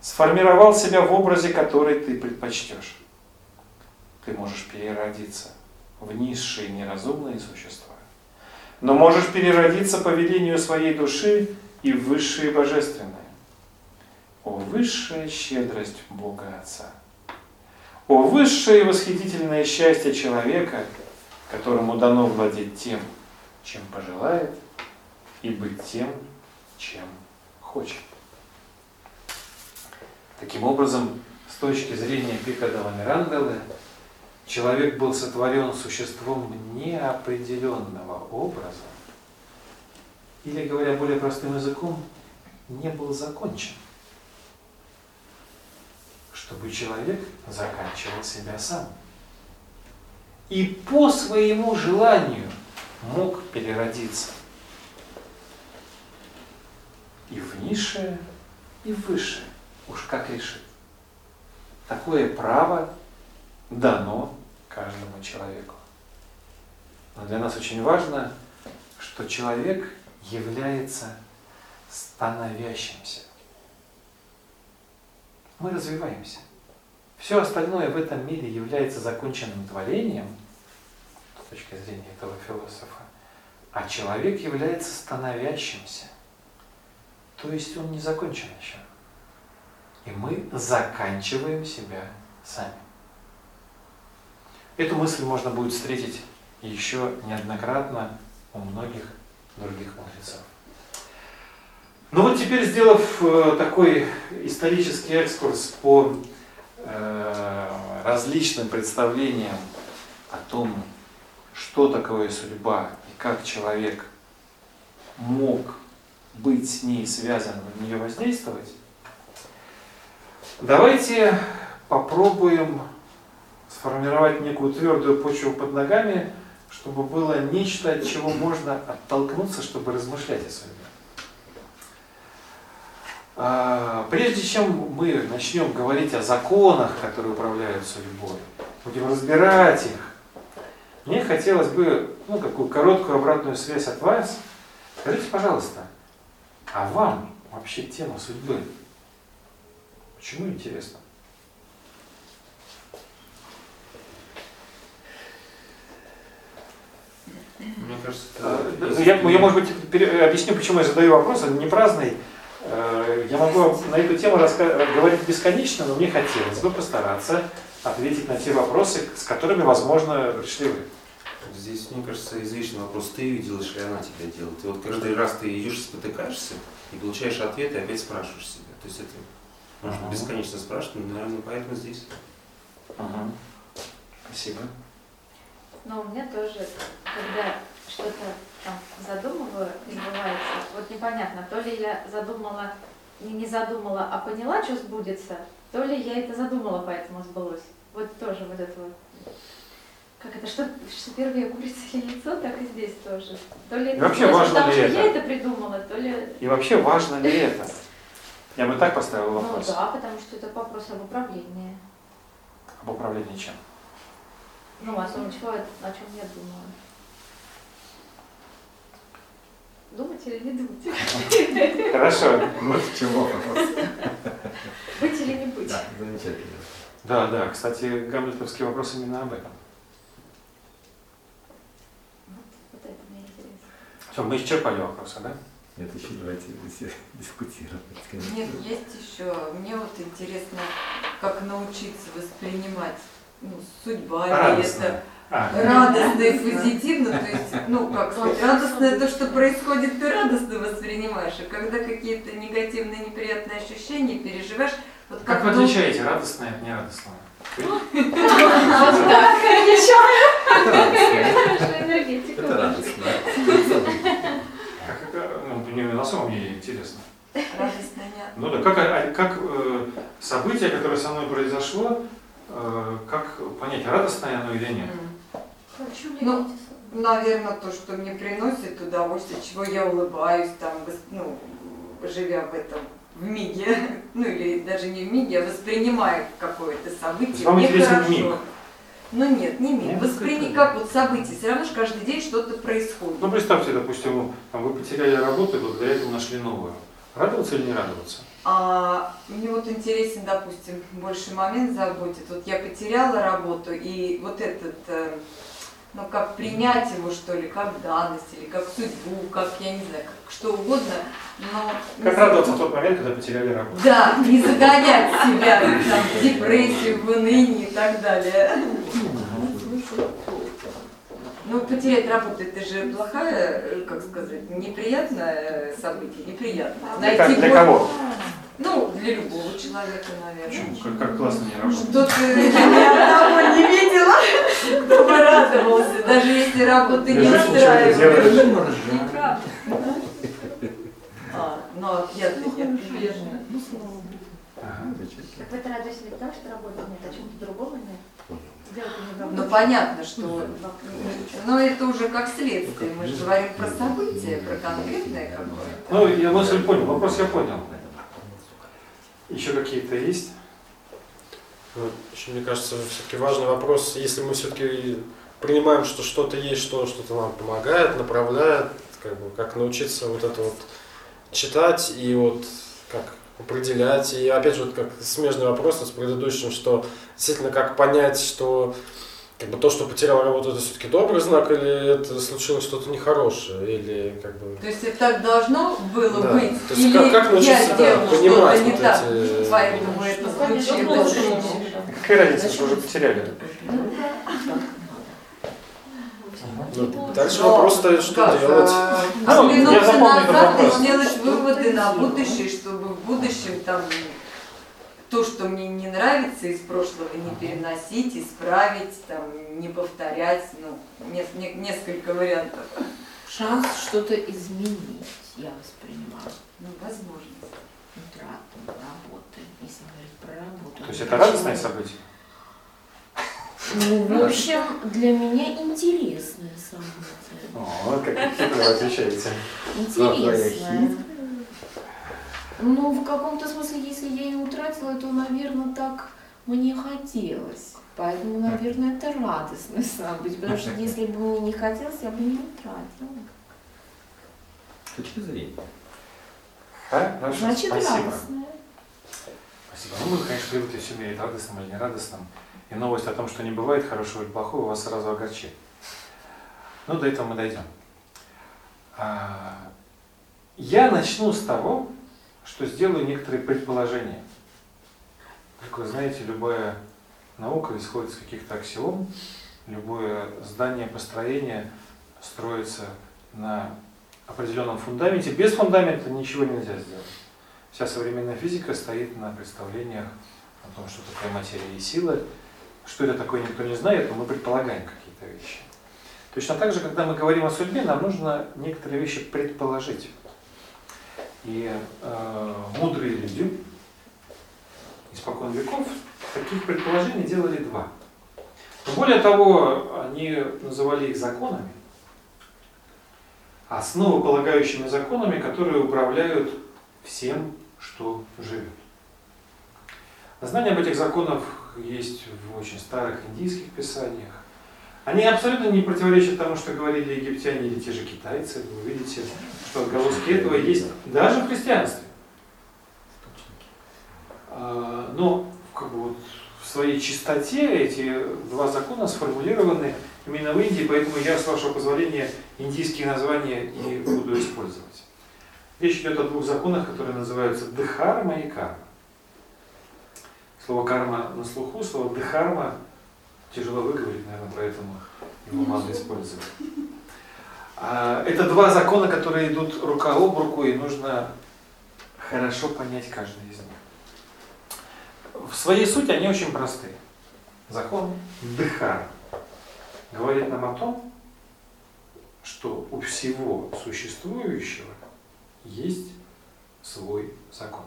сформировал себя в образе, который ты предпочтешь. Ты можешь переродиться в низшие неразумные существа, но можешь переродиться по велению своей души и в высшие божественные. О высшая щедрость Бога Отца! О высшее восхитительное счастье человека, которому дано владеть тем, чем пожелает, и быть тем, чем хочет. Таким образом, с точки зрения Пикадова Миранделы, человек был сотворен существом неопределенного образа, или, говоря более простым языком, не был закончен. чтобы человек заканчивал себя сам. И по своему желанию мог переродиться и в низшее, и в высшее, уж как решит. Такое право дано каждому человеку. Но для нас очень важно, что человек является становящимся. Мы развиваемся. Все остальное в этом мире является законченным творением, с точки зрения этого философа, а человек является становящимся. То есть он не закончен еще. И мы заканчиваем себя сами. Эту мысль можно будет встретить еще неоднократно у многих других мудрецов. Ну вот теперь, сделав э, такой исторический экскурс по э, различным представлениям о том, что такое судьба и как человек мог быть с ней связан, на нее воздействовать, давайте попробуем сформировать некую твердую почву под ногами, чтобы было нечто, от чего можно оттолкнуться, чтобы размышлять о судьбе. А, прежде чем мы начнем говорить о законах, которые управляют судьбой, будем разбирать их, мне хотелось бы ну, какую короткую обратную связь от вас. Скажите, пожалуйста, а вам вообще тема судьбы почему интересно? Мне кажется, это... Я, я, может быть, пере- объясню, почему я задаю вопрос, он не праздный. Э, Я могу на эту тему раска- говорить бесконечно, но мне хотелось бы постараться ответить на те вопросы, с которыми, возможно, пришли вы. Здесь, мне кажется, извечный вопрос, ты ее делаешь или она тебя делает. И вот каждый раз ты идешь и спотыкаешься, и получаешь ответ, и опять спрашиваешь себя. То есть это можно Мгм. бесконечно спрашивать, но, наверное, поэтому здесь. Мгм. Спасибо. Но у меня тоже, когда что-то там задумываю, и сбывается, вот непонятно, то ли я задумала, не, не задумала, а поняла, что сбудется, то ли я это задумала, поэтому сбылось. Вот тоже вот это вот. Как это, что, что первые курица или яйцо, так и здесь тоже. То ли И это вообще важно потому ли что это? я это придумала, то ли... И вообще, важно ли это? Я бы так поставил Ну вопрос. да, потому что это вопрос об управлении. Об управлении чем? Ну, а том, чего, о чем я думаю. Думать или не думать? Хорошо. Вот в чем вопрос. Быть или не быть? Да, замечательно. Да, да. Кстати, гамлетовский вопрос именно об этом. Вот это мне интересно. Все, мы исчерпали вопросы, да? Нет, еще давайте все дискутировать. конечно. Нет, есть еще. Мне вот интересно, как научиться воспринимать ну, судьба или Радостно. это А, радостно и позитивно. То есть, ну, как сказать, радостное то, что происходит, ты радостно воспринимаешь. А когда какие-то негативные, неприятные ощущения переживаешь, вот как вы ну, отличаете радостное от нерадостного? Вот так, Это радостно. хорошая энергетика. Это радостно. Как это, ну, мне на самом деле интересно. радостно нет. Ну да, как, а- как э, событие, которое со мной произошло, э, как понять, радостное оно или нет? Ну. Наверное, то, что мне приносит удовольствие, чего я улыбаюсь, там, ну, живя в этом, в миге, ну или даже не в миге, а воспринимая какое-то событие, вам мне интересен хорошо. миг? Ну нет, не миг, Нет? восприни как вот событие, все равно же каждый день что-то происходит. Ну представьте, допустим, там, вы потеряли работу и благодаря этому нашли новую. Радоваться или не радоваться? А мне вот интересен, допустим, больше момент заботит. Вот я потеряла работу, и вот этот, э, ну как принять его, что ли, как данность, или как судьбу, как, я не знаю, как что угодно, но... не Как за- радоваться в тот момент, когда потеряли работу? Да, не загонять себя там, в депрессию, в уныние и так далее. Ну, потерять работу, это же плохая, э, как сказать, неприятное событие, неприятное. Для, как- для кого? Ну, для любого человека, наверное. Почему? Как, как классно не работать? Что-то я ни одного не видела, кто бы радовался, даже если работа не устраивает. делаешь. А, ну, а я-то нет, конечно. Ага. Замечательно. Так вы радуетесь не потому, что работы нет, а чему-то другому нет? Делать не в Ну понятно, что но это уже как следствие. Мы же говорим про события, про конкретное какое-то. Ну, я мысль понял, вопрос я понял. Еще какие-то есть? Еще, мне кажется, все-таки важный вопрос, если мы все-таки принимаем, что что-то есть, что что-то нам помогает, направляет, как бы, как научиться вот это вот читать и вот как определять. И опять же, вот как смежный вопрос с предыдущим, что действительно как понять, что как бы то, что потерял работу, это все-таки добрый знак, или это случилось что-то нехорошее, или как бы... То есть это так должно было Да. быть? То есть Или как- как научиться, я да, понимать не вот так, эти- поэтому это Ну, случилось? Какая разница, что уже потеряли? Ну, дальше Но вопрос стоит, что как, делать. э, Ну, я Оглянуться запомнил этот назад и вопрос. сделать выводы на будущее, чтобы в будущем там то, что мне не нравится из прошлого, не переносить, исправить, там, не повторять, ну, не- не- несколько вариантов. Шанс что-то изменить, я воспринимаю. Ну, возможность. Утрату работы, если говорить про работу. То есть это радостное событие? Ну, в общем, для меня интересное событие. О, как вы отвечаете. Интересное. Ну, в каком-то смысле, если я ее утратила, то, наверное, так мне хотелось. Поэтому, наверное, это радостное событие. Потому что если бы мне не хотелось, я бы не утратила. Точка зрения. Хорошо, Значит, спасибо. радостное. Спасибо. Ну, мы, конечно, привыкли все мерить радостным или нерадостным. И новость о том, что не бывает хорошего или плохого, вас сразу огорчит. Ну, до этого мы дойдем. А, Я начну с того, что сделаю некоторые предположения. Как вы знаете, любая наука исходит из каких-то аксиом, любое здание, построение строится на определенном фундаменте. Без фундамента ничего нельзя сделать. Вся современная физика стоит на представлениях о том, что такое материя и сила. Что это такое, никто не знает, но мы предполагаем какие-то вещи. Точно так же, когда мы говорим о судьбе, нам нужно некоторые вещи предположить. И э, мудрые люди испокон веков таких предположений делали два. Но более того, они называли их законами, основополагающими законами, которые управляют всем, что живет. Знание об этих законах есть в очень старых индийских писаниях. Они абсолютно не противоречат тому, что говорили египтяне или те же китайцы. Вы видите, что отголоски этого есть даже в христианстве. А, Но как бы вот в своей чистоте эти два закона сформулированы именно в Индии, поэтому я, с вашего позволения, индийские названия и буду использовать. Речь идет о двух законах, которые называются Дхарма и Карма. Слово карма на слуху, слово дхарма тяжело выговорить, наверное, поэтому его мало использовать. А, Это два закона, которые идут рука об руку, и нужно хорошо понять каждый из них. В своей сути они очень простые. Закон Дхарма говорит нам о том, что у всего существующего есть свой закон.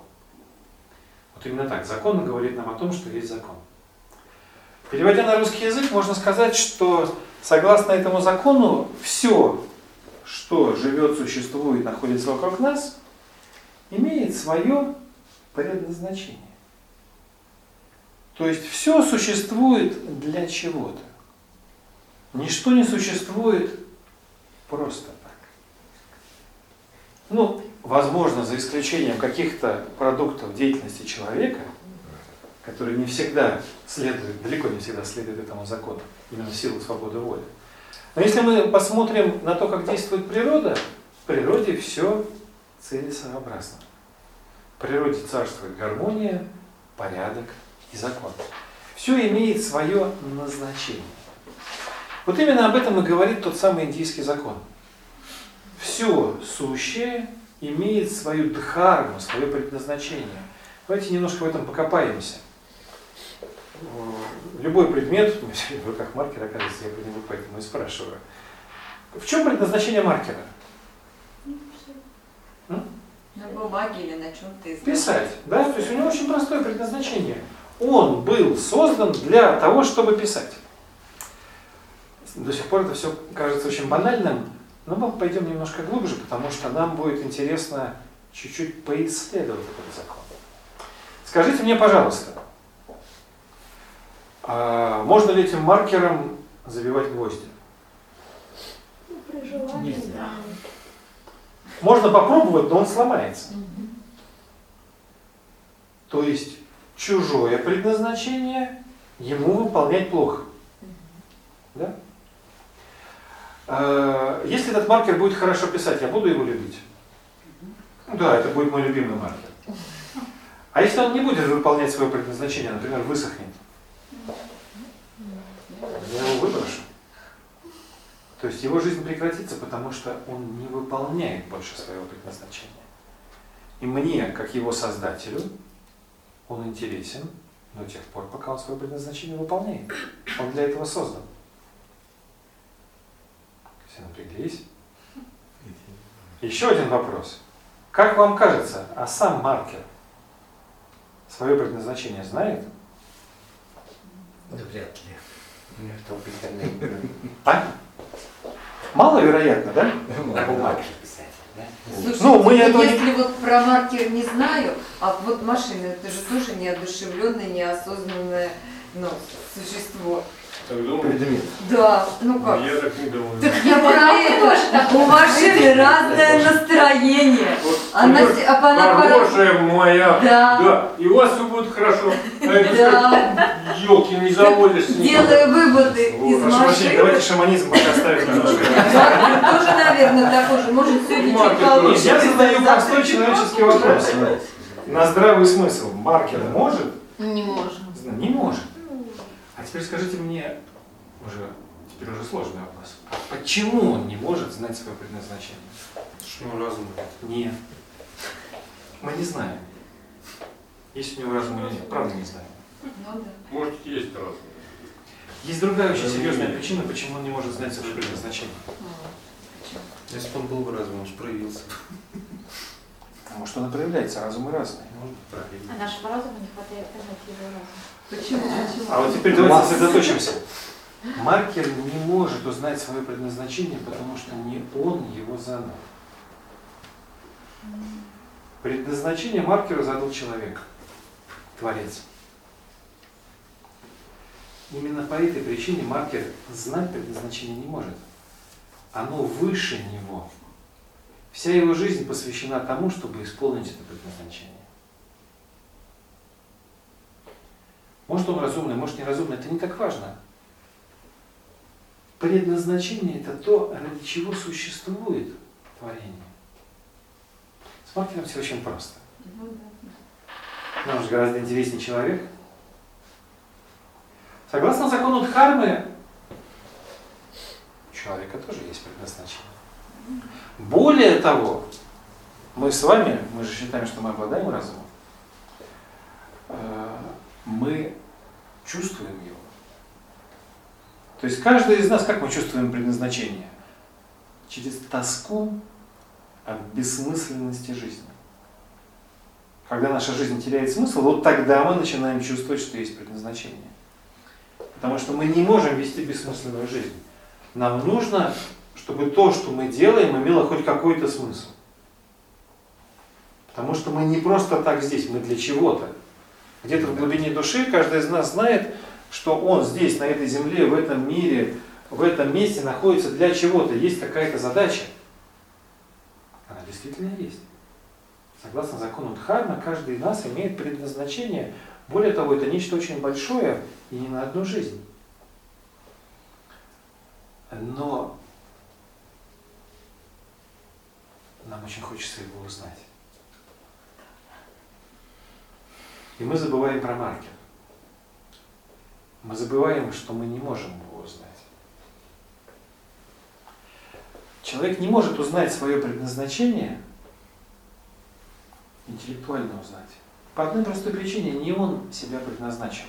Вот именно так. Закон говорит нам о том, что есть закон. Переводя на русский язык, можно сказать, что согласно этому закону все, что живет, существует, находится вокруг нас, имеет свое предназначение. То есть все существует для чего-то. Ничто не существует просто так. Ну, возможно, за исключением каких-то продуктов деятельности человека, которые не всегда следуют, далеко не всегда следуют этому закону, именно в силу свободы воли. Но если мы посмотрим на то, как действует природа, в природе все целесообразно. В природе царствует гармония, порядок и закон. Все имеет свое назначение. Вот именно об этом и говорит тот самый индийский закон. Все сущее имеет свою дхарму, свое предназначение. Давайте немножко в этом покопаемся. Любой предмет, у меня в руках маркер, оказывается, я по нему поэтому и спрашиваю. В чем предназначение маркера? На бумаге или на чем-то из Писать, да? То есть у него очень простое предназначение. Он был создан для того, чтобы писать. До сих пор это все кажется очень банальным, но мы пойдем немножко глубже, потому что нам будет интересно чуть-чуть поисследовать этот закон. Скажите мне, пожалуйста, а можно ли этим маркером забивать гвозди? Ну, при желании, Нельзя. Можно попробовать, но он сломается. То есть чужое предназначение ему выполнять плохо. Да? Э, Если этот маркер будет хорошо писать, я буду его любить? Ну Да, это будет мой любимый маркер. А если он не будет выполнять свое предназначение, например, высохнет, я его выброшу. То есть его жизнь прекратится, потому что он не выполняет больше своего предназначения. И мне, как его создателю, он интересен до тех пор, пока он свое предназначение выполняет. Он для этого создан. Все напряглись. Еще один вопрос. Как вам кажется, а сам маркер свое предназначение знает? Да вряд ли. Нет, там прикольно. А? Маловероятно, да? На бумаге же писать? Слушайте, Ну, мы этого не- если вот про маркер не знаю, а вот машина, это же тоже неодушевленное, неосознанное ну, существо. Так думаю? Предмет. Да, ну как? Я так не думаю. Так я про это. У машины разное настроение. Вот Она, а она пора- Хорошая моя. Да. Да. И у вас все будет хорошо. А Да. елки не заводишь. Делаю выводы из Прошу прощения, давайте машины. шаманизм пока оставим немножко. Тоже, наверное, такой же. Может, сегодня чуть получше. тоже. Я задаю простой человеческий вопрос. На здравый смысл. Маркер может? Не можем. Не может. Теперь скажите мне, уже, теперь уже сложный вопрос. А почему он не может знать свое предназначение? Что ну разум нет. Нет. Мы не знаем. Есть у него разум или нет. Правда не знаем. Ну да. Может, есть раз. Есть другая очень серьезная причина, почему он не может знать свое предназначение. Если бы он был бы разум, он же проявился. Потому что она проявляется, разумы разные. Может, правильно. А нашего разума не хватает понять его разум. Почему? Почему? А вот теперь давайте сосредоточимся. Маркер не может узнать свое предназначение, потому что не он его задал. Предназначение маркера задал человек, Творец. Именно по этой причине маркер знать предназначение не может. Оно выше него. Вся его жизнь посвящена тому, чтобы исполнить это предназначение. Может он разумный, может неразумный, это не так важно. Предназначение это то, ради чего существует творение. С маркером все очень просто. Ну. Нам же гораздо интереснее человек. Согласно закону Дхармы, у человека тоже есть предназначение. Более того, мы с вами, мы же считаем, что мы обладаем разумом, э, мы чувствуем его. То есть каждый из нас, как мы чувствуем предназначение? Через тоску от бессмысленности жизни. Когда наша жизнь теряет смысл, вот тогда мы начинаем чувствовать, что есть предназначение. Потому что мы не можем вести бессмысленную жизнь. Нам нужно, чтобы то, что мы делаем, имело хоть какой-то смысл. Потому что мы не просто так здесь, мы для чего-то. Где-то в глубине души каждый из нас знает, что он здесь, на этой земле, в этом мире, в этом месте находится для чего-то. Есть какая-то задача. Она действительно есть. Согласно закону Дхармы, каждый из нас имеет предназначение. Более того, это нечто очень большое и не на одну жизнь. Но нам очень хочется его узнать. И мы забываем про маркер. Мы забываем, что мы не можем его узнать. Человек не может узнать свое предназначение, интеллектуально узнать. По одной простой причине, не он себя предназначил.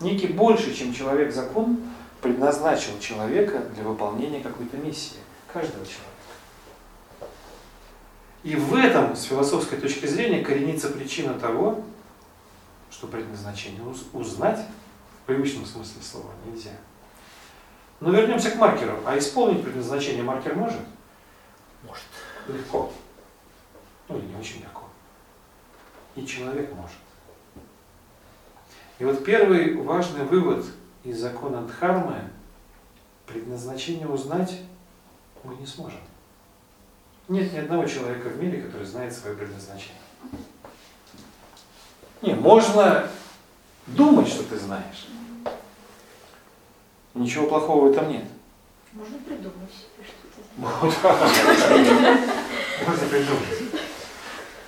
Некий больше, чем человек-закон, предназначил человека для выполнения какой-то миссии. Каждого человека. И в этом, с философской точки зрения, коренится причина того, что предназначение уз- узнать в привычном смысле слова нельзя. Но вернемся к маркеру. А исполнить предназначение маркер может? Может. Легко. Ну или не очень легко. И человек может. И вот первый важный вывод из закона Дхармы – предназначение узнать мы не сможем. Нет ни одного человека в мире, который знает свое предназначение. Не, можно думать, что ты знаешь. Ничего плохого в этом нет. Можно придумать себе что-то. Можно придумать.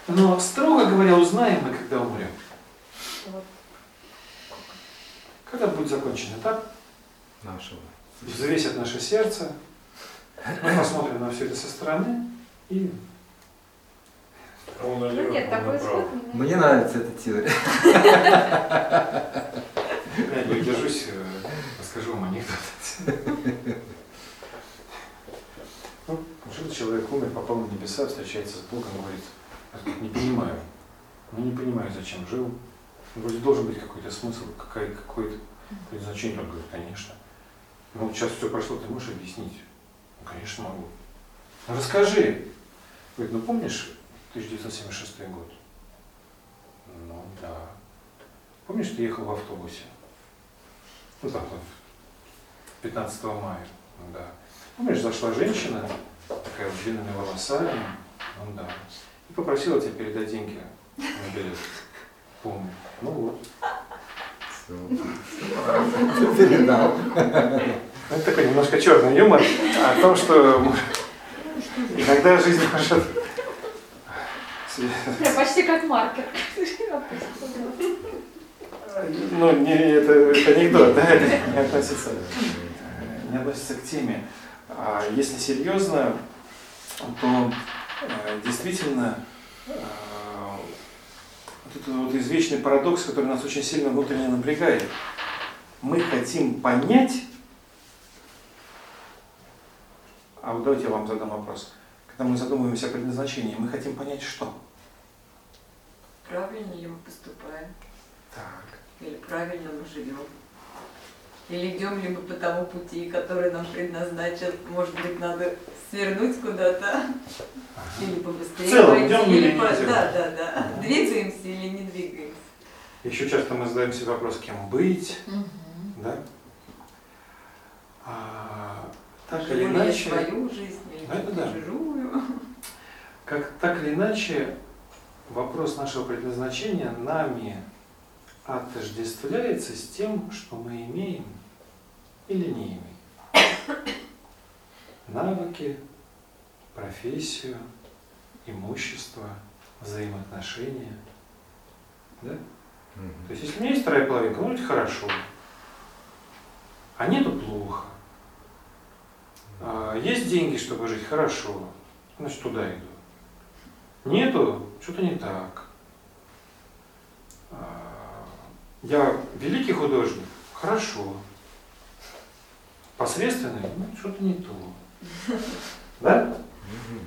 Но, строго говоря, узнаем мы, когда умрем. Когда будет закончен этап, Нашего. взвесят наше сердце, мы посмотрим на все это со стороны и Он Ну нет, он такой исход меня- Мне нравится эта теория. я не удержусь, э, расскажу вам анекдот. Ну, жил человек, умер, попал на небеса, встречается с Богом, говорит, не понимаю, ну не понимаю, зачем жил. Вроде должен быть какой-то смысл, какая, какое-то предназначение. Он говорит, конечно. Ну, сейчас все прошло, ты можешь объяснить? Ну, конечно, могу. Ну, расскажи. Говорит, ну помнишь 1976 год? Ну, да. Помнишь, ты ехал в автобусе? Ну, там, вот, 15 мая. Ну, да. Помнишь, зашла женщина, такая вот с длинными волосами, ну да, и попросила тебя передать деньги на билет. Помню. Ну вот. Передал. Ну, Это такой немножко черный юмор о том, что иногда жизнь может... Прям почти как маркер. Ну, не, это, это анекдот, да, это не относится, не относится к теме. А если серьезно, то э, действительно э, вот этот вот извечный парадокс, который нас очень сильно внутренне напрягает. Мы хотим понять, а вот давайте я вам задам вопрос. Когда мы задумываемся о предназначении, мы хотим понять что? Правильно ли мы поступаем? Так. Или правильно мы живем? Или идем ли мы по тому пути, который нам предназначен? Может быть, надо свернуть куда-то? Или побыстрее В целом, пойти? идем или не по- идем? Да, да, да. Двигаемся или не двигаемся? Еще часто мы задаем себе вопрос, кем быть, Мгм. да? А, так Живу или иначе, свою жизнь или Это да. чужую? как так или иначе, вопрос нашего предназначения нами отождествляется с тем, что мы имеем или не имеем. Навыки, профессию, имущество, взаимоотношения. Да? То есть, если у меня есть вторая половинка, ну это хорошо. А нету плохо. А, есть деньги, чтобы жить, хорошо. Значит, туда иду. Нету, что-то не так. А, Я великий художник, хорошо. Посредственный, ну, что-то не то. Да?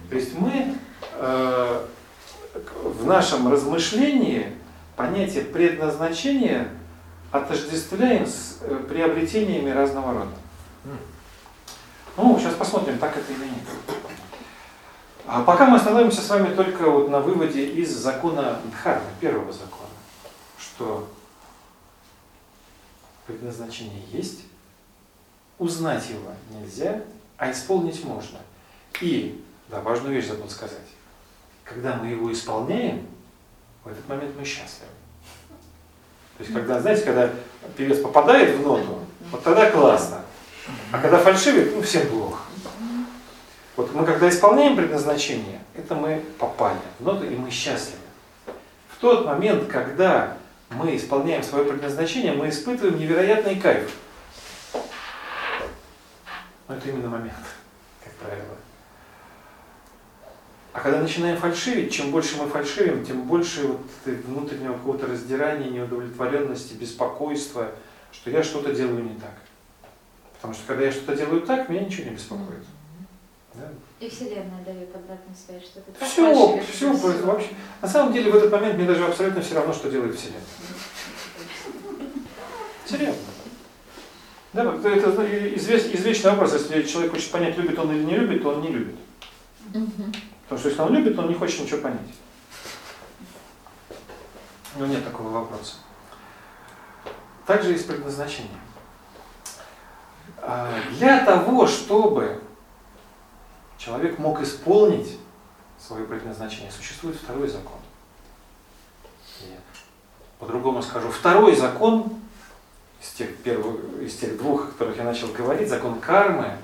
То есть мы э, в нашем размышлении понятие предназначения отождествляем с э, приобретениями разного рода. Ну, сейчас посмотрим, так это или нет. А пока мы остановимся с вами только вот на выводе из закона Дхармы, первого закона, что предназначение есть, узнать его нельзя, а исполнить можно. И, да, важную вещь забыл сказать, когда мы его исполняем, в этот момент мы счастливы. То есть, когда, знаете, когда певец попадает в ноту, вот тогда классно. А когда фальшивит, ну всем плохо. Вот мы когда исполняем предназначение, это мы попали в ноту и мы счастливы. В тот момент, когда мы исполняем свое предназначение, мы испытываем невероятный кайф. Но это именно момент, как правило. А когда начинаем фальшивить, чем больше мы фальшивим, тем больше вот внутреннего какого-то раздирания, неудовлетворенности, беспокойства, что я что-то делаю не так. Потому что когда я что-то делаю так, меня ничего не беспокоит. Да? И Вселенная дает обратную связь, что ты так Все, все, всё. вообще. На самом деле в этот момент мне даже абсолютно все равно, что делает Вселенная. Серьезно. Да, это ну, извест- извечный вопрос, если человек хочет понять, любит он или не любит, то он не любит. Потому что если он любит, он не хочет ничего понять. Него нет такого вопроса. Также есть предназначение. А, Для того, чтобы человек мог исполнить свое предназначение, существует второй закон. По-другому скажу, второй закон из тех, первых, из тех двух, о которых я начал говорить, закон кармы,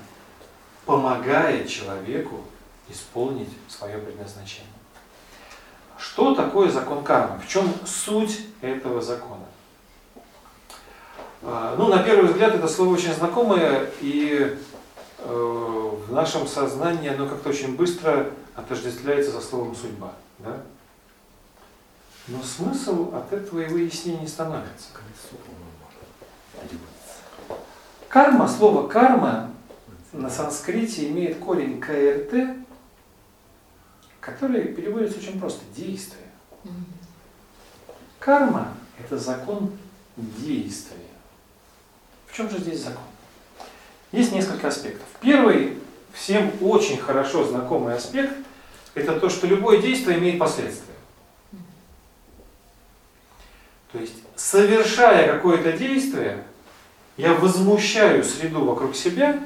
помогает человеку исполнить свое предназначение. Что такое закон кармы? В чем суть этого закона? А, Ну, на первый взгляд, это слово очень знакомое, и э, в нашем сознании оно как-то очень быстро отождествляется со словом судьба. Да? Но смысл от этого и выяснений не становится. Карма, слово карма на санскрите имеет корень КРТ, который переводится очень просто – действие. Карма – это закон действия. В чем же здесь закон? Есть несколько аспектов. Первый, всем очень хорошо знакомый аспект – это то, что любое действие имеет последствия. То есть, совершая какое-то действие, я возмущаю среду вокруг себя,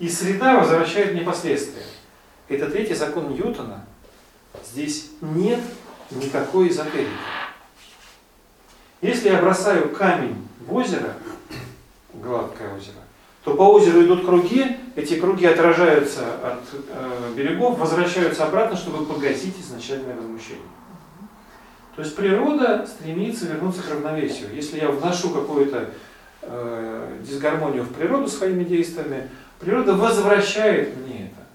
и среда возвращает мне последствия. Это третий закон Ньютона. Здесь нет никакой эзотерики. Если я бросаю камень в озеро, гладкое озеро, то по озеру идут круги, эти круги отражаются от э, берегов, возвращаются обратно, чтобы погасить изначальное возмущение. То есть природа стремится вернуться к равновесию. Если я вношу какую-то э, дисгармонию в природу своими действиями, природа возвращает мне это.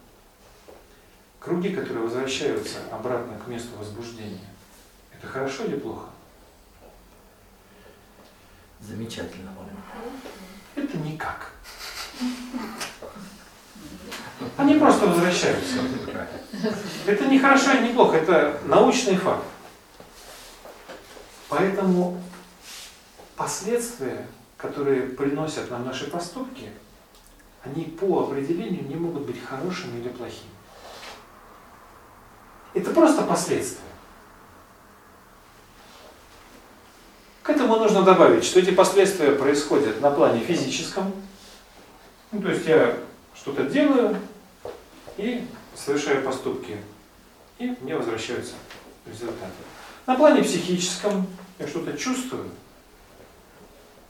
Круги, которые возвращаются обратно к месту возбуждения, это хорошо или плохо? Замечательно. Это никак. Они просто возвращаются. Это не хорошо и не плохо, это научный факт. Поэтому последствия, которые приносят нам наши поступки, они по определению не могут быть хорошими или плохими. Это просто последствия. К этому нужно добавить, что эти последствия происходят на плане физическом. Ну, то есть я что-то делаю и совершаю поступки, и мне возвращаются результаты. На плане психическом я что-то чувствую,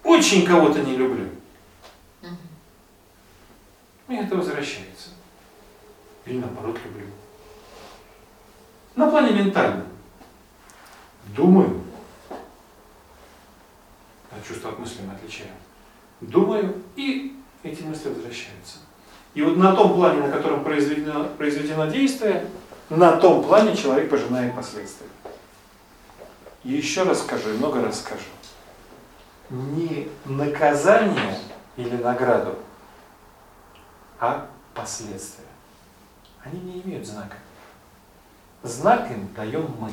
очень кого-то не люблю, и это возвращается. Или наоборот люблю. На плане ментальном. Думаю. Чувство от мысли мы отличаем. Думаю, и эти мысли возвращаются. И вот на том плане, на котором произведено, произведено действие, на том плане человек пожинает последствия. Еще раз скажу, и много раз скажу. Не наказание или награду, а последствия. Они не имеют знака. Знак им даем мы.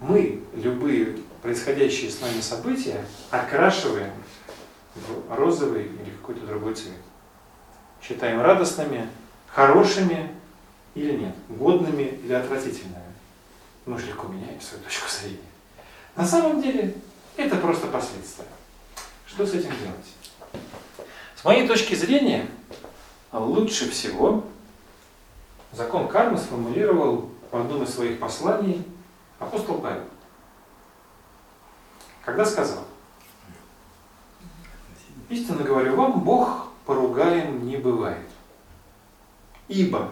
Мы любые происходящие с нами события окрашиваем в розовый или какой-то другой цвет. Считаем радостными, хорошими или нет, годными или отвратительными. Мы же легко меняем свою точку зрения. На самом деле это просто последствия. Что с этим делать? С моей точки зрения, лучше всего закон кармы сформулировал в одном из своих посланий апостол Павел. Когда сказал, истинно говорю вам, Бог поругаем не бывает. Ибо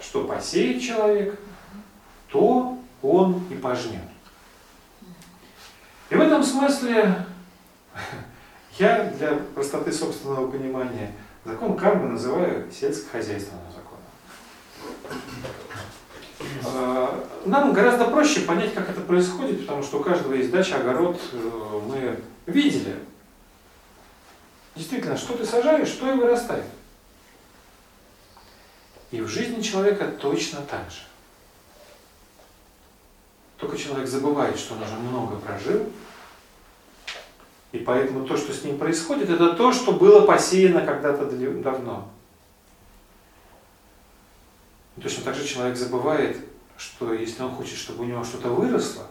что посеет человек, то он и пожнет. И в этом смысле я для простоты собственного понимания закон кармы называю сельскохозяйственным законом. А, Нам гораздо проще понять, как это происходит, потому что у каждого есть дача, огород, э, мы видели. Действительно, что ты сажаешь, что и вырастает. И в жизни человека точно так же. Только человек забывает, что он уже много прожил, и поэтому то, что с ним происходит, это то, что было посеяно когда-то давно. И точно так же человек забывает, что если он хочет, чтобы у него что-то выросло,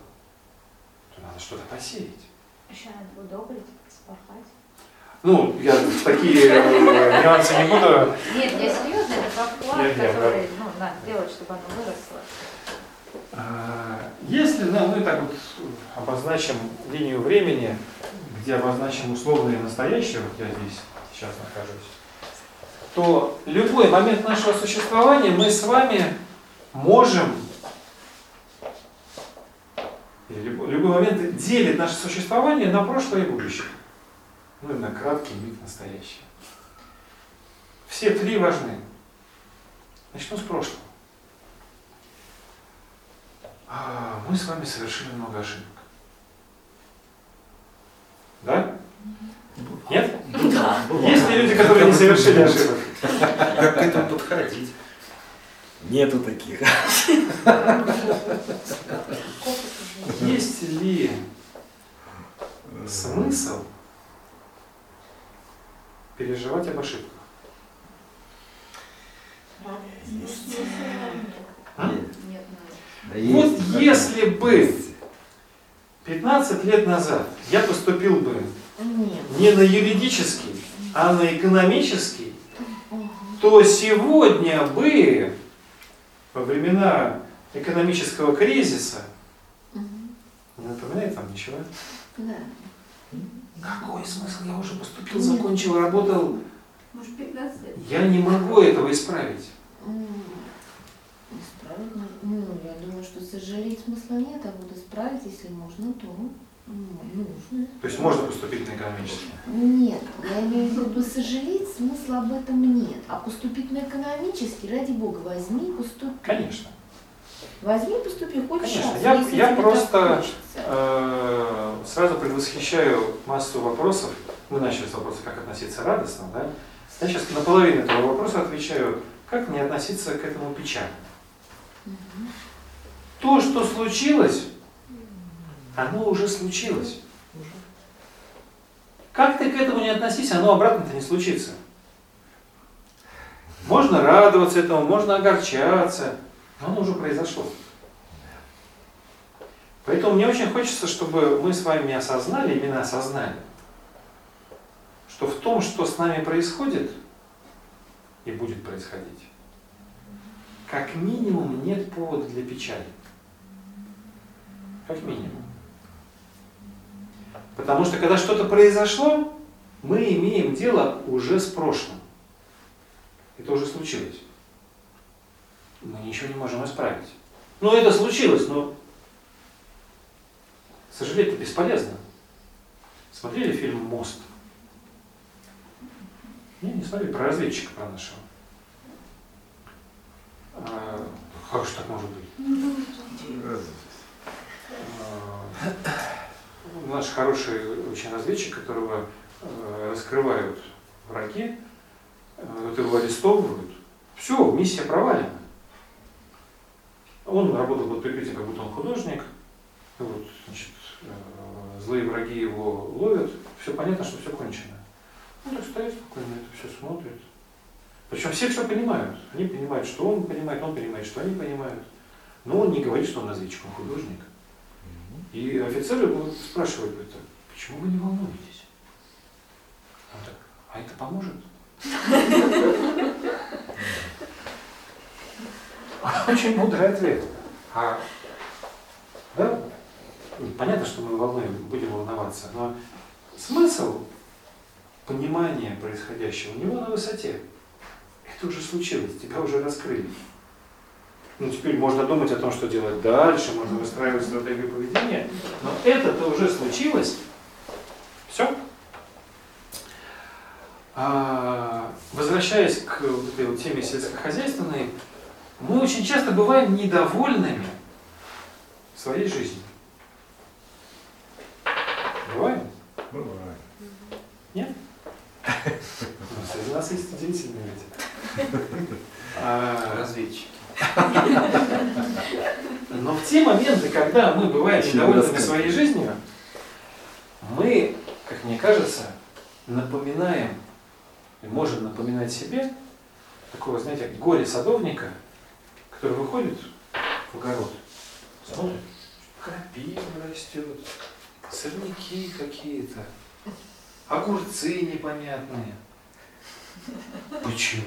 то надо что-то посеять. Еще надо удобрить, спахать. Ну, я в такие э, нюансы не буду. Нет, я серьезно, это как нет, который ну, надо делать, чтобы оно выросло. А, Если да, мы так вот обозначим линию времени, где обозначим условное и настоящее, вот я здесь сейчас нахожусь, то любой момент нашего существования мы с вами можем, любой, любой момент делит наше существование на прошлое и будущее. Ну и на краткий миг настоящее. Все три важны. Начну с прошлого. А, Мы с вами совершили много ошибок. Да? Нет? Да. Есть ли люди, которые не совершили ошибок? Как к этому подходить? Нету таких. Есть ли смысл переживать об ошибках? А? Вот если бы 15 лет назад я поступил бы не на юридический, а на экономический, то сегодня бы, во времена экономического кризиса. Не напоминает вам ничего? Да. Какой смысл? Я уже поступил, закончил, работал. Может, 15 лет? Я не могу этого исправить. Исправить, ну, я думаю, что сожалеть смысла нет, а вот исправить, если можно, то ну, нужно. То есть можно поступить на экономический. Нет, я имею в виду сожалеть, смысла об этом нет. А поступить на экономический, ради бога, возьми поступи. Конечно. Возьми поступи, хоть Конечно. сейчас. Я- если я просто-. Э, Сразу предвосхищаю массу вопросов. Мы начали с вопроса, как относиться радостно, да? Я сейчас на половину этого вопроса отвечаю, как мне относиться к этому печально. Мгм. То, что случилось, оно уже случилось. Как ты к этому не относись, оно обратно-то не случится. Можно радоваться этому, можно огорчаться, но оно уже произошло. Поэтому мне очень хочется, чтобы мы с вами осознали, именно осознали, что в том, что с нами происходит и будет происходить, как минимум нет повода для печали. Как минимум. Потому что когда что-то произошло, мы имеем дело уже с прошлым. Это уже случилось. Мы ничего не можем исправить. Ну, это случилось, но сожалеть-то бесполезно. Смотрели фильм «Мост»? Не, не смотрели, про разведчика про нашего. А, как же так может быть? А, Наш хороший очень разведчик, которого э, раскрывают враги, э, вот его арестовывают. Все, миссия провалена. Он работал под прикрытием, как будто он художник. И Вот, значит, э, злые враги его ловят. Все понятно, что все кончено. Он так стоит спокойно, это все смотрит. Причем все все понимают. Они понимают, что он понимает, он понимает, что они понимают. Но он не говорит, что он разведчик, он художник. И офицеры его спрашивают, это, почему вы не волнуетесь? Он так, а это поможет? Очень мудрый ответ. А, да, понятно, что мы волнуем, будем волноваться, но смысл понимания происходящего у него на высоте. Это уже случилось, тебя уже раскрыли. Ну, теперь можно думать о том, что делать дальше, можно выстраивать стратегию поведения, но это-то уже случилось. Все. А, возвращаясь к вот этой вот теме сельскохозяйственной, мы очень часто бываем недовольными своей жизнью. Бываем? Бывает. Нет? Среди нас есть удивительные люди. А, Разведчики. Но в те моменты, когда мы бываем недовольны своей жизнью, мы, как мне кажется, напоминаем, и можем напоминать себе такого, знаете, горе садовника, который выходит в огород, смотрит, крапива растет, сорняки какие-то, огурцы непонятные. Почему?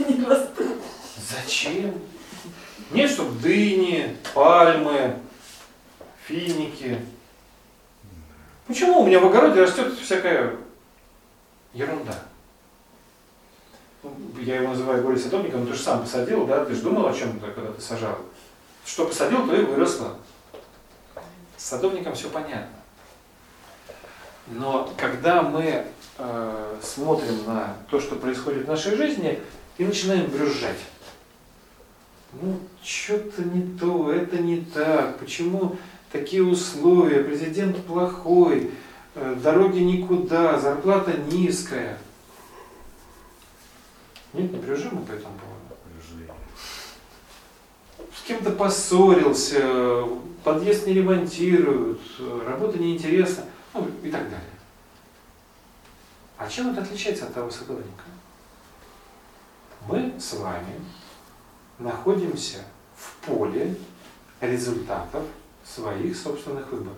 Не. Зачем? Нет, чтобы дыни, пальмы, финики. Почему у меня в огороде растет всякая ерунда? Я его называю горе садовником, но ты же сам посадил, да? Ты же думал о чем-то, когда ты сажал. Что посадил, то и выросло. С садовником все понятно. Но когда мы э, смотрим на то, что происходит в нашей жизни, и начинаем брюзжать. Ну, что-то не то, это не так, почему такие условия, президент плохой, э, дороги никуда, зарплата низкая. Нет, мы по этому поводу. С кем-то поссорился, подъезд не ремонтируют, работа неинтересна, ну и так далее. А чем это отличается от того садовника? Мы с вами находимся в поле результатов своих собственных выборов.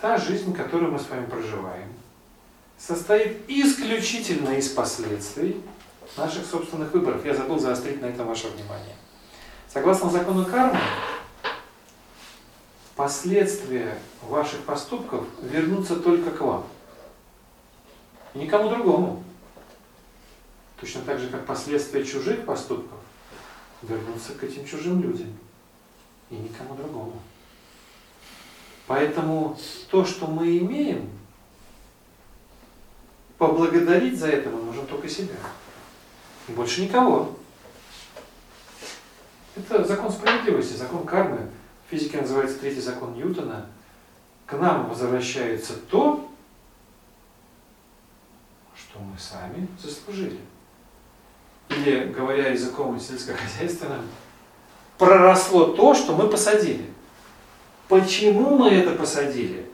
Та жизнь, которую мы с вами проживаем, состоит исключительно из последствий наших собственных выборов. Я забыл заострить на этом ваше внимание. Согласно закону кармы, последствия ваших поступков вернутся только к вам. И никому другому. Точно так же, как последствия чужих поступков вернутся к этим чужим людям. И никому другому. Поэтому то, что мы имеем, поблагодарить за это мы можем только себя. Больше никого. Это закон справедливости, закон кармы. В физике называется третий закон Ньютона. К нам возвращается то, что мы сами заслужили. Или, говоря языком сельскохозяйственным, проросло то, что мы посадили. Почему мы это посадили?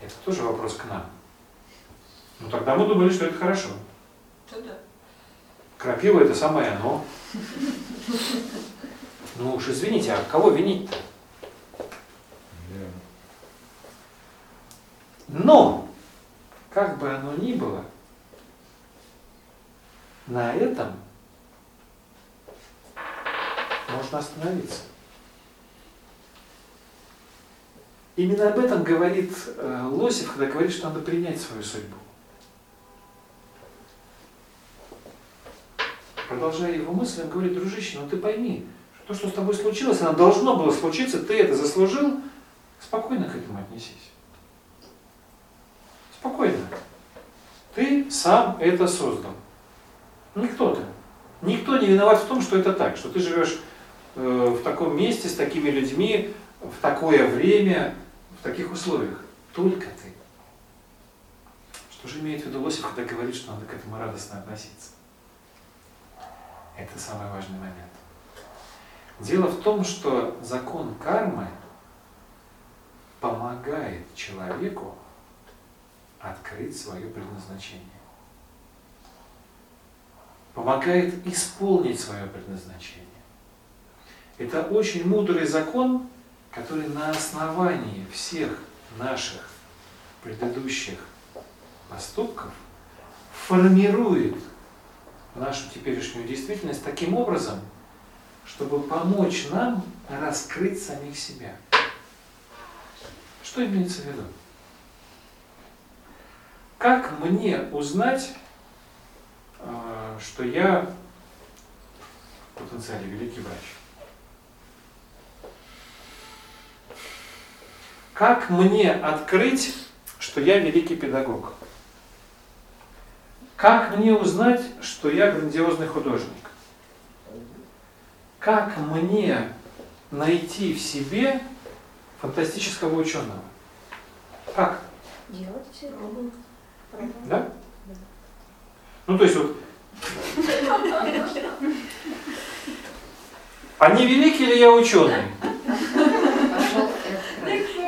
Это тоже вопрос к нам. Ну тогда мы думали, что это хорошо. Да-да. Крапива это самое оно. Ну уж извините, а кого винить-то? Но, как бы оно ни было, на этом можно остановиться. Именно об этом говорит э, Лосев, когда говорит, что надо принять свою судьбу. Продолжая его мысль, он говорит, дружище, ну ты пойми, то, что с тобой случилось, оно должно было случиться, ты это заслужил, спокойно к этому отнесись. Спокойно. Ты сам это создал. Никто ты. Никто не виноват в том, что это так, что ты живешь э, в таком месте, с такими людьми, в такое время, в таких условиях. Только ты. Что же имеет в виду Лосев, когда говорит, что надо к этому радостно относиться? Это самый важный момент. Дело в том, что закон кармы помогает человеку открыть свое предназначение. Помогает исполнить свое предназначение. Это очень мудрый закон, который на основании всех наших предыдущих поступков формирует нашу теперешнюю действительность таким образом, чтобы помочь нам раскрыть самих себя. Что имеется в виду? Как мне узнать, э, что я в великий врач? Как мне открыть, что я великий педагог? Как мне узнать, что я грандиозный художник? Как мне найти в себе фантастического ученого? Как? Делать все робот. Ну, то есть вот... А не великий ли я ученый? Пошел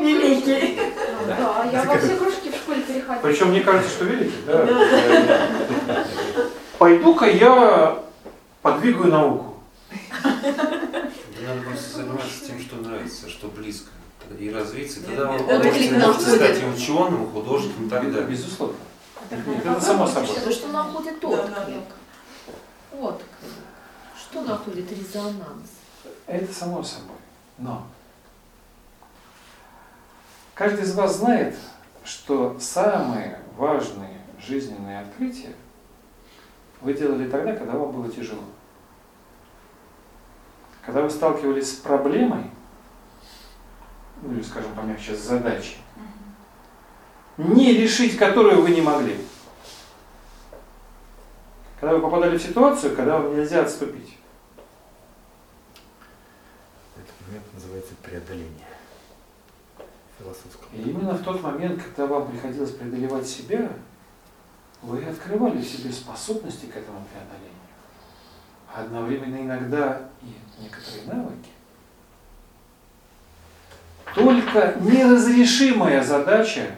Великий. Да, я во все кружки переходила. Причем мне кажется, что великий, да. Пойду-ка я подвигаю науку. Надо просто заниматься тем, что нравится, что близко. И развиться, и тогда вы можете, стать и ученым, и художником и так далее. Безусловно. Это само собой. То, что находит отклик. Отклик. Что находит резонанс? Это само собой. Но каждый из вас знает, что самые важные жизненные открытия вы делали тогда, когда вам было тяжело. Когда вы сталкивались с проблемой, ну или, скажем помягче, с задачей, не решить которую вы не могли. Когда вы попадали в ситуацию, когда вам нельзя отступить. Этот момент называется преодоление. Философском. И именно в тот момент, когда вам приходилось преодолевать себя, вы открывали в себе способности к этому преодолению. А одновременно иногда и некоторые навыки. Только неразрешимая задача,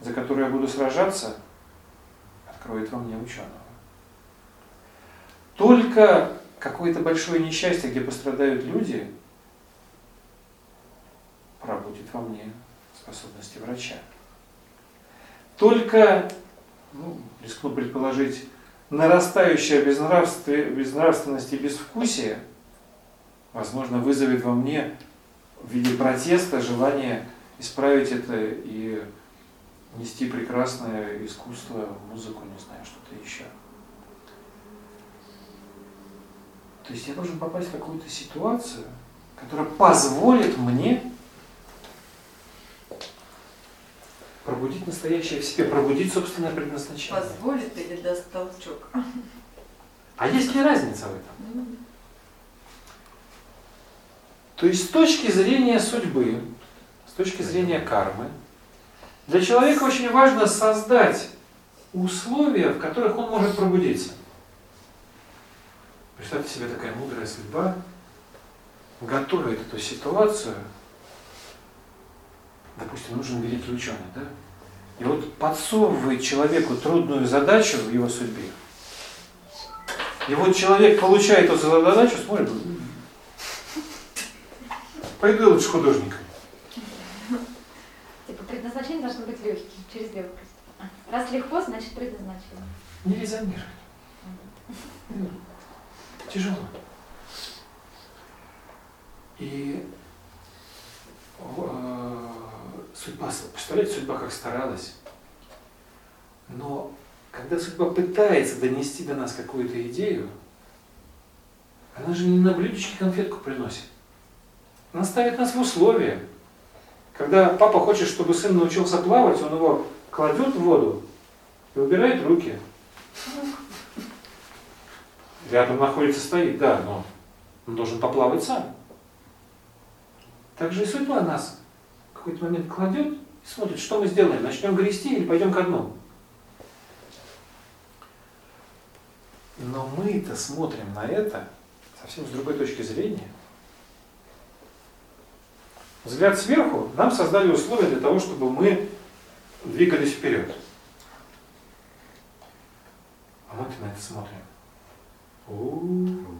за которую я буду сражаться, откроет во мне ученого. Только какое-то большое несчастье, где пострадают люди, пробудит во мне способности врача. Только, ну, рискну предположить, нарастающая безнравстве- безнравственность и безвкусие, возможно, вызовет во мне в виде протеста желание исправить это и нести прекрасное искусство, музыку, не знаю, что-то еще. То есть я должен попасть в какую-то ситуацию, которая позволит мне пробудить настоящее в себе, пробудить собственное предназначение. Позволит или даст толчок? А есть ли разница в этом? То есть с точки зрения судьбы, с точки зрения кармы, для человека очень важно создать условия, в которых он может пробудиться. Представьте себе, такая мудрая судьба готовит эту ситуацию, допустим, нужен великий ученый, да? И вот подсовывает человеку трудную задачу в его судьбе. И вот человек получает эту задачу, смотрит, «М, пойду я лучше художником. Типа предназначение должно быть легким, через легкость. Раз легко, значит предназначение. Не резонировать. Тяжело. И э, судьба, представляете, судьба как старалась. Но когда судьба пытается донести до нас какую-то идею, она же не на блюдечке конфетку приносит. Она ставит нас в условия. Когда папа хочет, чтобы сын научился плавать, он его кладет в воду и убирает руки. Рядом находится, стоит, да, но он должен поплавать сам. Так же и судьба нас какой-то момент кладет и смотрит, что мы сделаем, начнем грести или пойдем ко дну. Но мы-то смотрим на это совсем с другой точки зрения. Взгляд сверху нам создали условия для того, чтобы мы двигались вперед. А мы-то на это смотрим. У-у-у.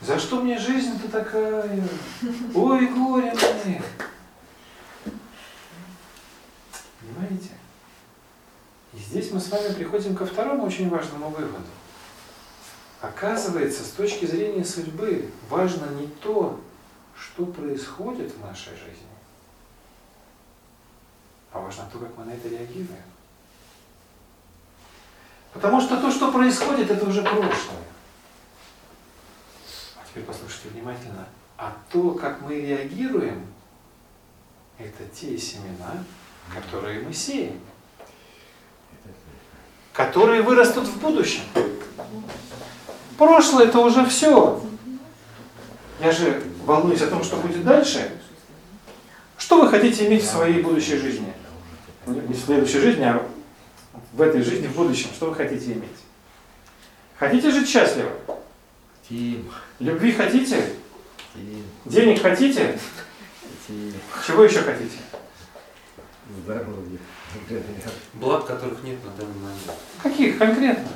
За что мне жизнь-то такая? Ой, горе мне. Понимаете? И здесь мы с вами приходим ко второму очень важному выводу. Оказывается, с точки зрения судьбы важно не то, что происходит в нашей жизни, а важно то, как мы на это реагируем. Потому что то, что происходит, это уже прошлое. Теперь послушайте внимательно. А то, как мы реагируем, это те семена, которые мы сеем, которые вырастут в будущем. Прошлое это уже все. Я же волнуюсь о том, что будет дальше. Что вы хотите иметь в своей будущей жизни? Не в следующей жизни, а в этой жизни, в будущем, что вы хотите иметь? Хотите жить счастливо? Тим, Любви хотите? Тим, Денег хотите? Тим, Чего еще хотите? например. Благ, которых нет на данный момент. Каких конкретно?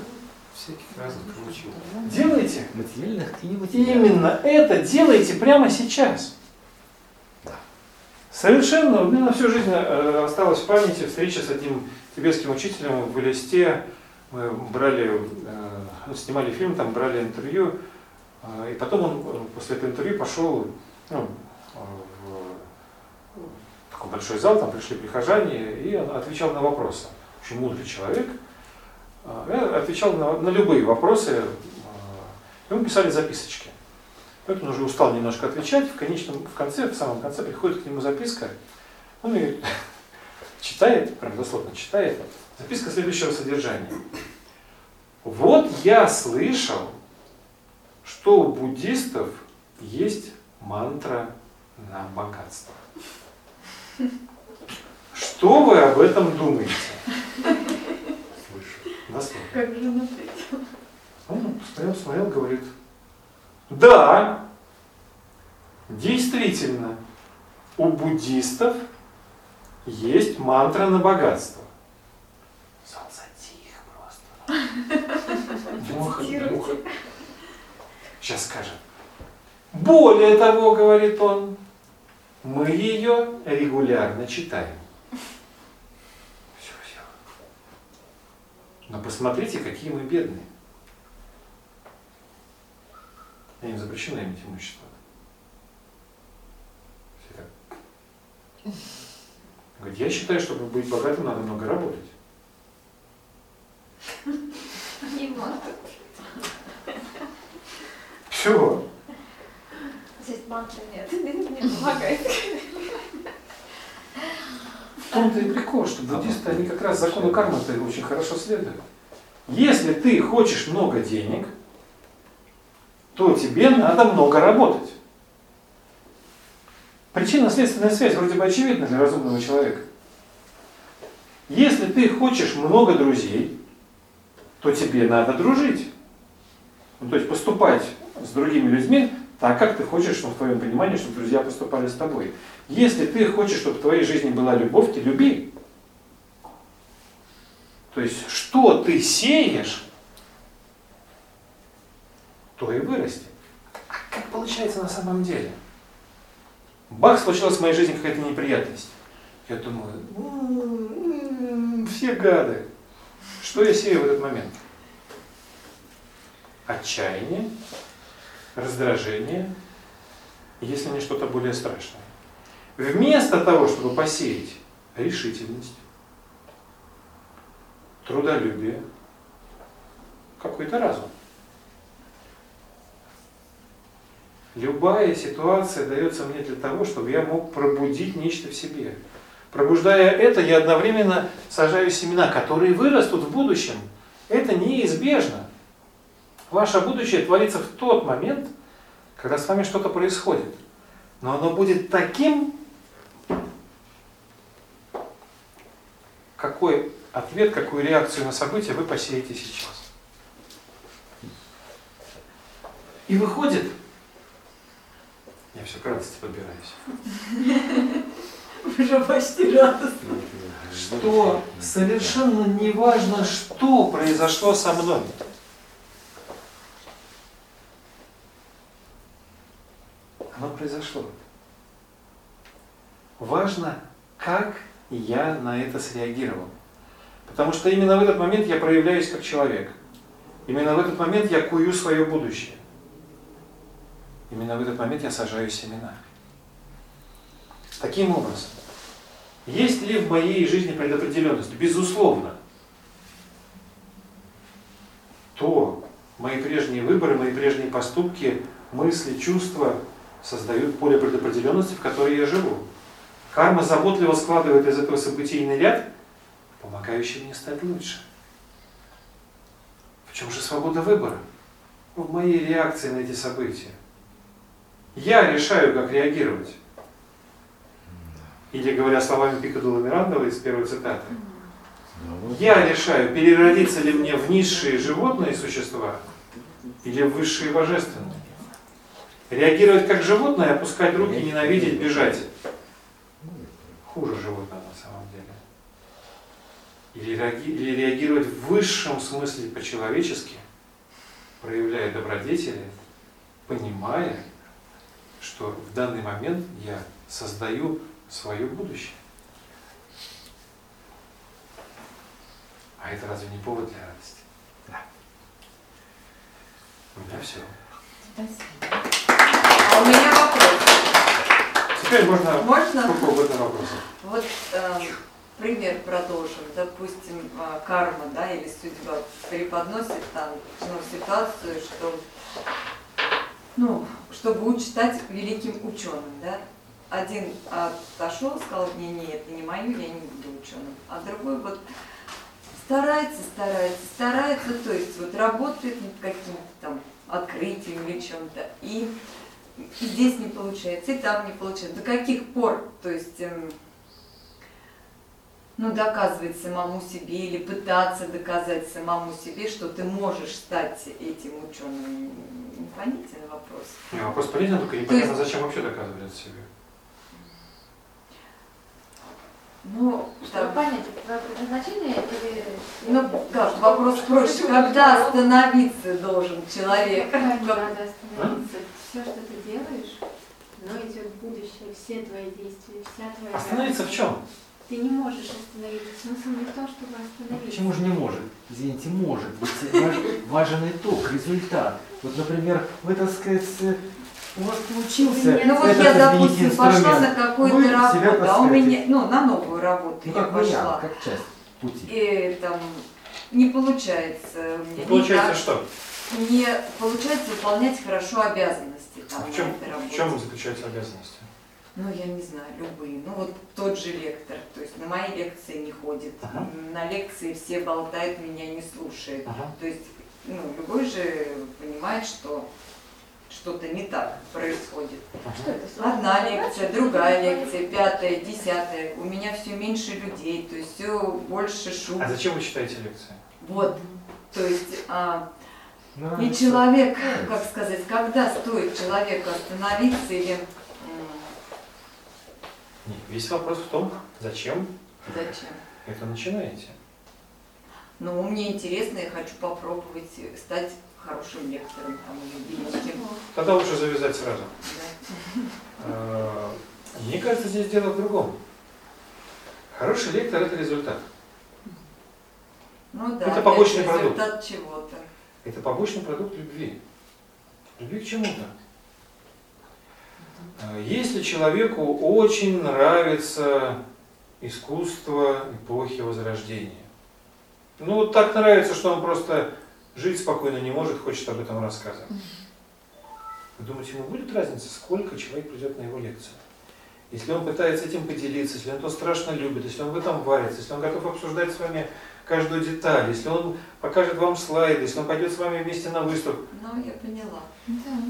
Всяких разных чего. Делайте. Материальных и нематериальных. Именно это делайте прямо сейчас. Да. Совершенно, у меня на всю жизнь э, осталась в памяти встреча с одним тибетским учителем в Элисте. Мы брали, э, снимали фильм, там брали интервью. Э, И потом он э, после этого интервью пошел ну, э, в такой большой зал, там пришли прихожане, и он отвечал на вопросы. Очень мудрый человек. Я отвечал на, на любые вопросы. э, мы писали записочки. Вот он уже устал немножко отвечать, в конечном, в конце, в самом конце приходит к нему записка, он ее читает, прям дословно читает, записка следующего содержания. Вот я слышал, что у буддистов есть мантра на богатство. Что вы об этом думаете? Дословно. Как же он ответил? Он посмотрел, смотрел, говорит, да, действительно, у буддистов есть мантра на богатство. Зал затих просто. Муха, муха. Сейчас скажет. Более того, говорит он, мы ее регулярно читаем. Все, все. Но посмотрите, какие мы бедные. А им запрещено иметь имущество. Все так. Говорит, я считаю, чтобы быть богатым, надо много работать. Не могут. Все. Здесь мантры нет. Не помогает. В том-то и прикол, что буддисты, они как раз закону кармы-то очень хорошо следуют. Если ты хочешь много денег, то тебе надо много работать. Причинно-следственная связь вроде бы очевидна для разумного человека. Если ты хочешь много друзей, то тебе надо дружить. Ну, то есть поступать с другими людьми так, как ты хочешь, ну, в твоем понимании, чтобы друзья поступали с тобой. Если ты хочешь, чтобы в твоей жизни была любовь, ты люби. То есть, что ты сеешь, то и вырастет. А как получается на самом деле? Бах, случилась в моей жизни какая-то неприятность. Я думаю, «М, все гады. Что я сею в этот момент? Отчаяние, раздражение, если не что-то более страшное. Вместо того, чтобы посеять решительность, трудолюбие, какой-то разум. Любая ситуация дается мне для того, чтобы я мог пробудить нечто в себе. Пробуждая это, я одновременно сажаю семена, которые вырастут в будущем. Это неизбежно. Ваше будущее творится в тот момент, когда с вами что-то происходит. Но оно будет таким, какой ответ, какую реакцию на события вы посеете сейчас. И выходит, я все к радости подбираюсь, Уже почти радостно. что совершенно не важно, что произошло со мной. Оно произошло. Важно, как я на это среагировал. Потому что именно в этот момент я проявляюсь как человек. Именно в этот момент я кую свое будущее. Именно в этот момент я сажаю семена. Таким образом, есть ли в моей жизни предопределенность? Безусловно. То мои прежние выборы, мои прежние поступки, мысли, чувства создают поле предопределенности, в которой я живу. Карма заботливо складывает из этого событийный ряд, помогающий мне стать лучше. В чем же свобода выбора? В моей реакции на эти события. Я решаю, как реагировать. Или говоря словами Пикадула Мирандова из первой цитаты, Я решаю, переродиться ли мне в низшие животные существа или в высшие божественные. Реагировать как животное, опускать руки, ненавидеть, бежать. Хуже животного на самом деле. Или, реаги- или реагировать в высшем смысле по-человечески, проявляя добродетели, понимая, что в данный момент я создаю свое будущее. А это разве не повод для радости? Да. У меня все. А у меня вопрос. Теперь можно Можно? сколько угодно вопросов. Вот э, пример продолжим. Допустим, э, карма, да, или судьба преподносит там ну, ситуацию, что, ну, что будет стать великим ученым, да. Один отошел, сказал, не, не, это не мое, я не буду ученым. А другой вот старается, старается, старается, то есть вот работает над каким-то там открытием или чем-то. И и здесь не получается, и там не получается. До каких пор, то есть, эм, ну, доказывать самому себе или пытаться доказать самому себе, что ты можешь стать этим ученым? Непонятен вопрос. Не, вопрос понятен, только непонятно, зачем вообще доказывать это себе. Ну, Чтобы там, понять, твое предназначение или... ну, как, вопрос проще. Когда остановиться должен человек? Когда надо остановиться. Все, что ты делаешь, оно идет в будущее. Все твои действия, вся твоя... Остановиться в чем? Ты не можешь остановиться. Смысл не в том, чтобы остановиться. почему же не может? Извините, может быть. Важ- важен итог, результат. Вот, например, вы, так сказать, э, у вас получился Ну вот я, допустим, пошла на какую-то работу, а у меня, ну, на новую работу Ну, я как вариант, пошла. как часть пути. И там не получается. Не получается так, что? не получается выполнять хорошо обязанности там, А в чем, в чем заключаются обязанности? Ну, я не знаю, любые. Ну, вот тот же лектор, то есть на мои лекции не ходит, Ага. на лекции все болтают, меня не слушают. Ага. То есть, ну, любой же понимает, что что-то не так происходит. Что это? Одна лекция, другая лекция, пятая, десятая. У меня все меньше людей, то есть все больше шум. А зачем вы читаете лекции? Вот, то есть а, и человек, как сказать, когда стоит человеку остановиться или Нет, весь вопрос в том, зачем зачем? это начинаете. Ну, мне интересно, я хочу попробовать стать хорошим лектором там, или великим. Тогда лучше завязать сразу. Да. Э, Мне кажется, здесь дело в другом. Хороший лектор – это результат. Ну да, Это побочный продукт. результат чего-то. Это побочный продукт любви. Любви к чему-то. Э, Если человеку очень нравится искусство эпохи Возрождения, ну вот так нравится, что он просто жить спокойно не может, хочет об этом рассказывать. Вы думаете, ему будет разница, сколько человек придет на его лекцию? Если он пытается этим поделиться, если он это страшно любит, если он в этом варится, если он готов обсуждать с вами каждую деталь, если он покажет вам слайды, если он пойдет с вами вместе на выставку, Ну, я поняла.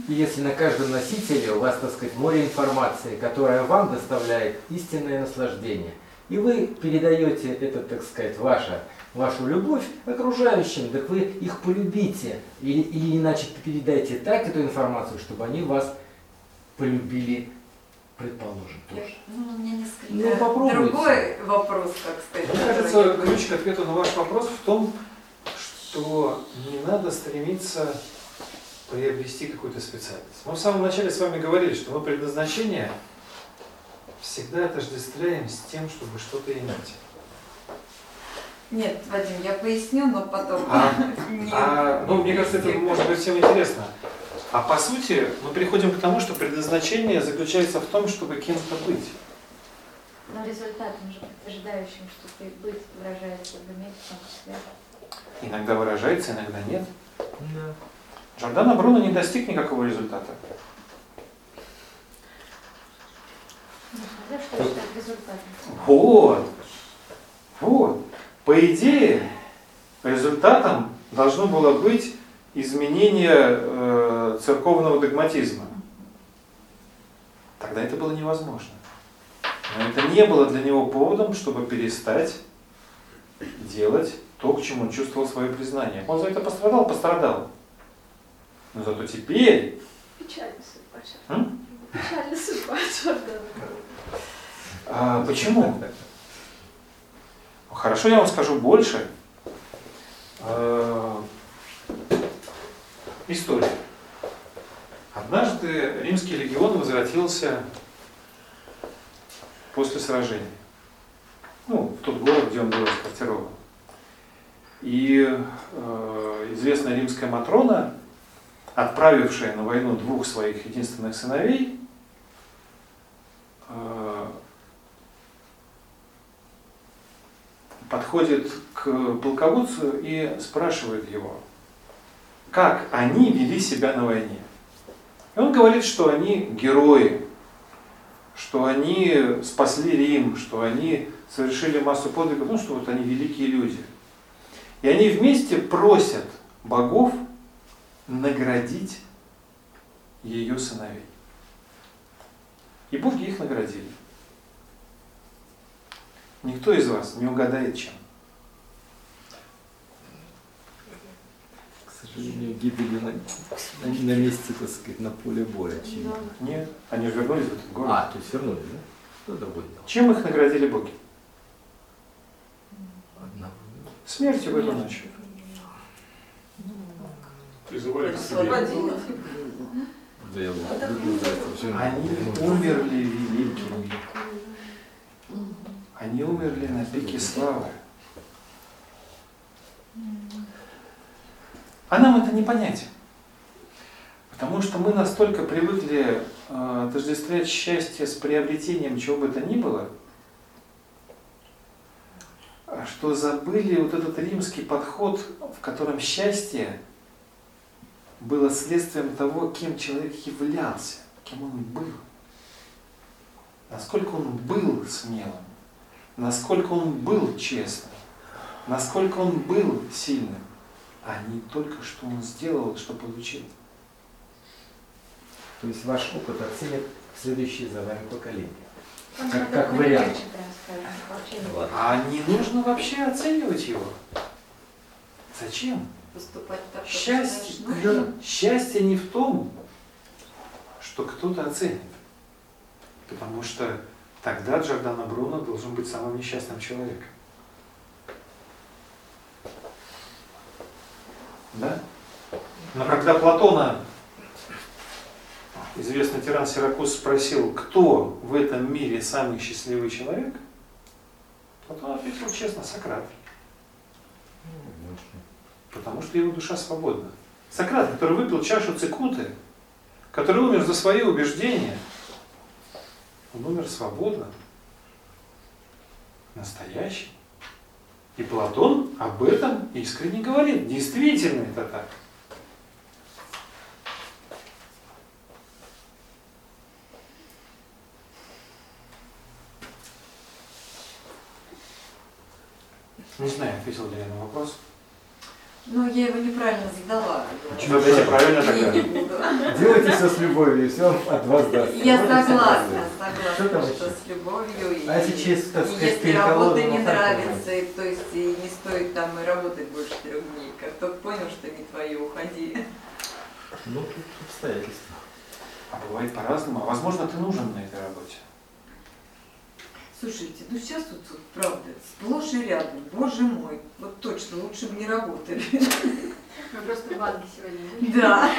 И если на каждом носителе у вас, так сказать, море информации, которая вам доставляет истинное наслаждение, и вы передаете это, так сказать, ваша, вашу любовь окружающим, так вы их полюбите, или, или иначе передайте так эту информацию, чтобы они вас полюбили, предположим, тоже. ну, у меня несколько Ну, попробуйте. другой вопрос, как сказать. Мне кажется, ключ к ответу на ваш вопрос в том, что не надо стремиться приобрести какую-то специальность. Мы в самом начале с вами говорили, что мы предназначение всегда отождествляем с тем, чтобы что-то иметь. Нет, Вадим, я поясню, но потом. А, не- а, ну, мне кажется, это может быть всем интересно. А по сути, мы приходим к тому, что предназначение заключается в том, чтобы кем-то быть. Но результатом же подтверждающим, что ты быть, выражается в уме, в том числе. Иногда выражается, иногда нет. Джордано Бруно не достиг никакого результата. Ну, что. Вот. Вот. По идее, результатом должно было быть изменение э, церковного догматизма. Тогда это было невозможно. Но это не было для него поводом, чтобы перестать делать то, к чему он чувствовал свое признание. Он за это пострадал, пострадал. Но зато теперь Печальная судьба. М? Печальная судьба. А, почему? Хорошо, я вам скажу больше. История. Однажды римский легион возвратился после сражения. Ну, в тот город, где он был расквартирован. И э, известная римская Матрона, отправившая на войну двух своих единственных сыновей, э, подходит к полководцу и спрашивает его, как они вели себя на войне. И он говорит, что они герои, что они спасли Рим, что они совершили массу подвигов, ну что вот они великие люди. И они вместе просят богов наградить ее сыновей. И боги их наградили. Никто из вас не угадает, чем. К сожалению, гибели на, они на месте, так сказать, на поле боя. очевидно. Нет, они же вернулись в этот город. А, то есть вернулись, да? Что другое дело? Чем их наградили боги? Одного. Смертью в эту ночь. Призывали к себе. Они умерли великими. Они умерли на пике славы. А нам это не понять. Потому что мы настолько привыкли э, отождествлять счастье с приобретением чего бы то ни было, что забыли вот этот римский подход, в котором счастье было следствием того, кем человек являлся, кем он был. Насколько он был смелым, насколько он был честным, насколько он был сильным, а не только что он сделал, что получил. То есть ваш опыт оценят следующие за вами поколения. Как- как вариант. А не нужно вообще оценивать его. Зачем? Поступать так, как Счастье, нужным. счастье не в том, что кто-то оценит. Потому что тогда Джордано Бруно должен быть самым несчастным человеком. Да? Но когда Платона, известный тиран Сиракуз, спросил, кто в этом мире самый счастливый человек, Платон ответил честно, Сократ. Потому что его душа свободна. Сократ, который выпил чашу цикуты, который умер за свои убеждения, он умер свободно, настоящий. И Платон об этом искренне говорит. Действительно это так. Не знаю, ответил ли я на вопрос. Ну, я его неправильно задала. Что я правильно Я тогда? Делайте все с любовью, и все от вас даст. Я согласна. Что там согласна, что еще? с любовью. И, А если через, так и сказать, если работа не ну, нравится, и, то есть и не стоит там и работать больше трех дней. Как только понял, что не твое, уходи. Ну, тут обстоятельства. А бывает по-разному. А возможно, ты нужен на этой работе. Слушайте, ну сейчас вот, вот правда, сплошь и рядом, боже мой, вот точно, лучше бы не работали. Мы просто в банке сегодня были. Да. Нас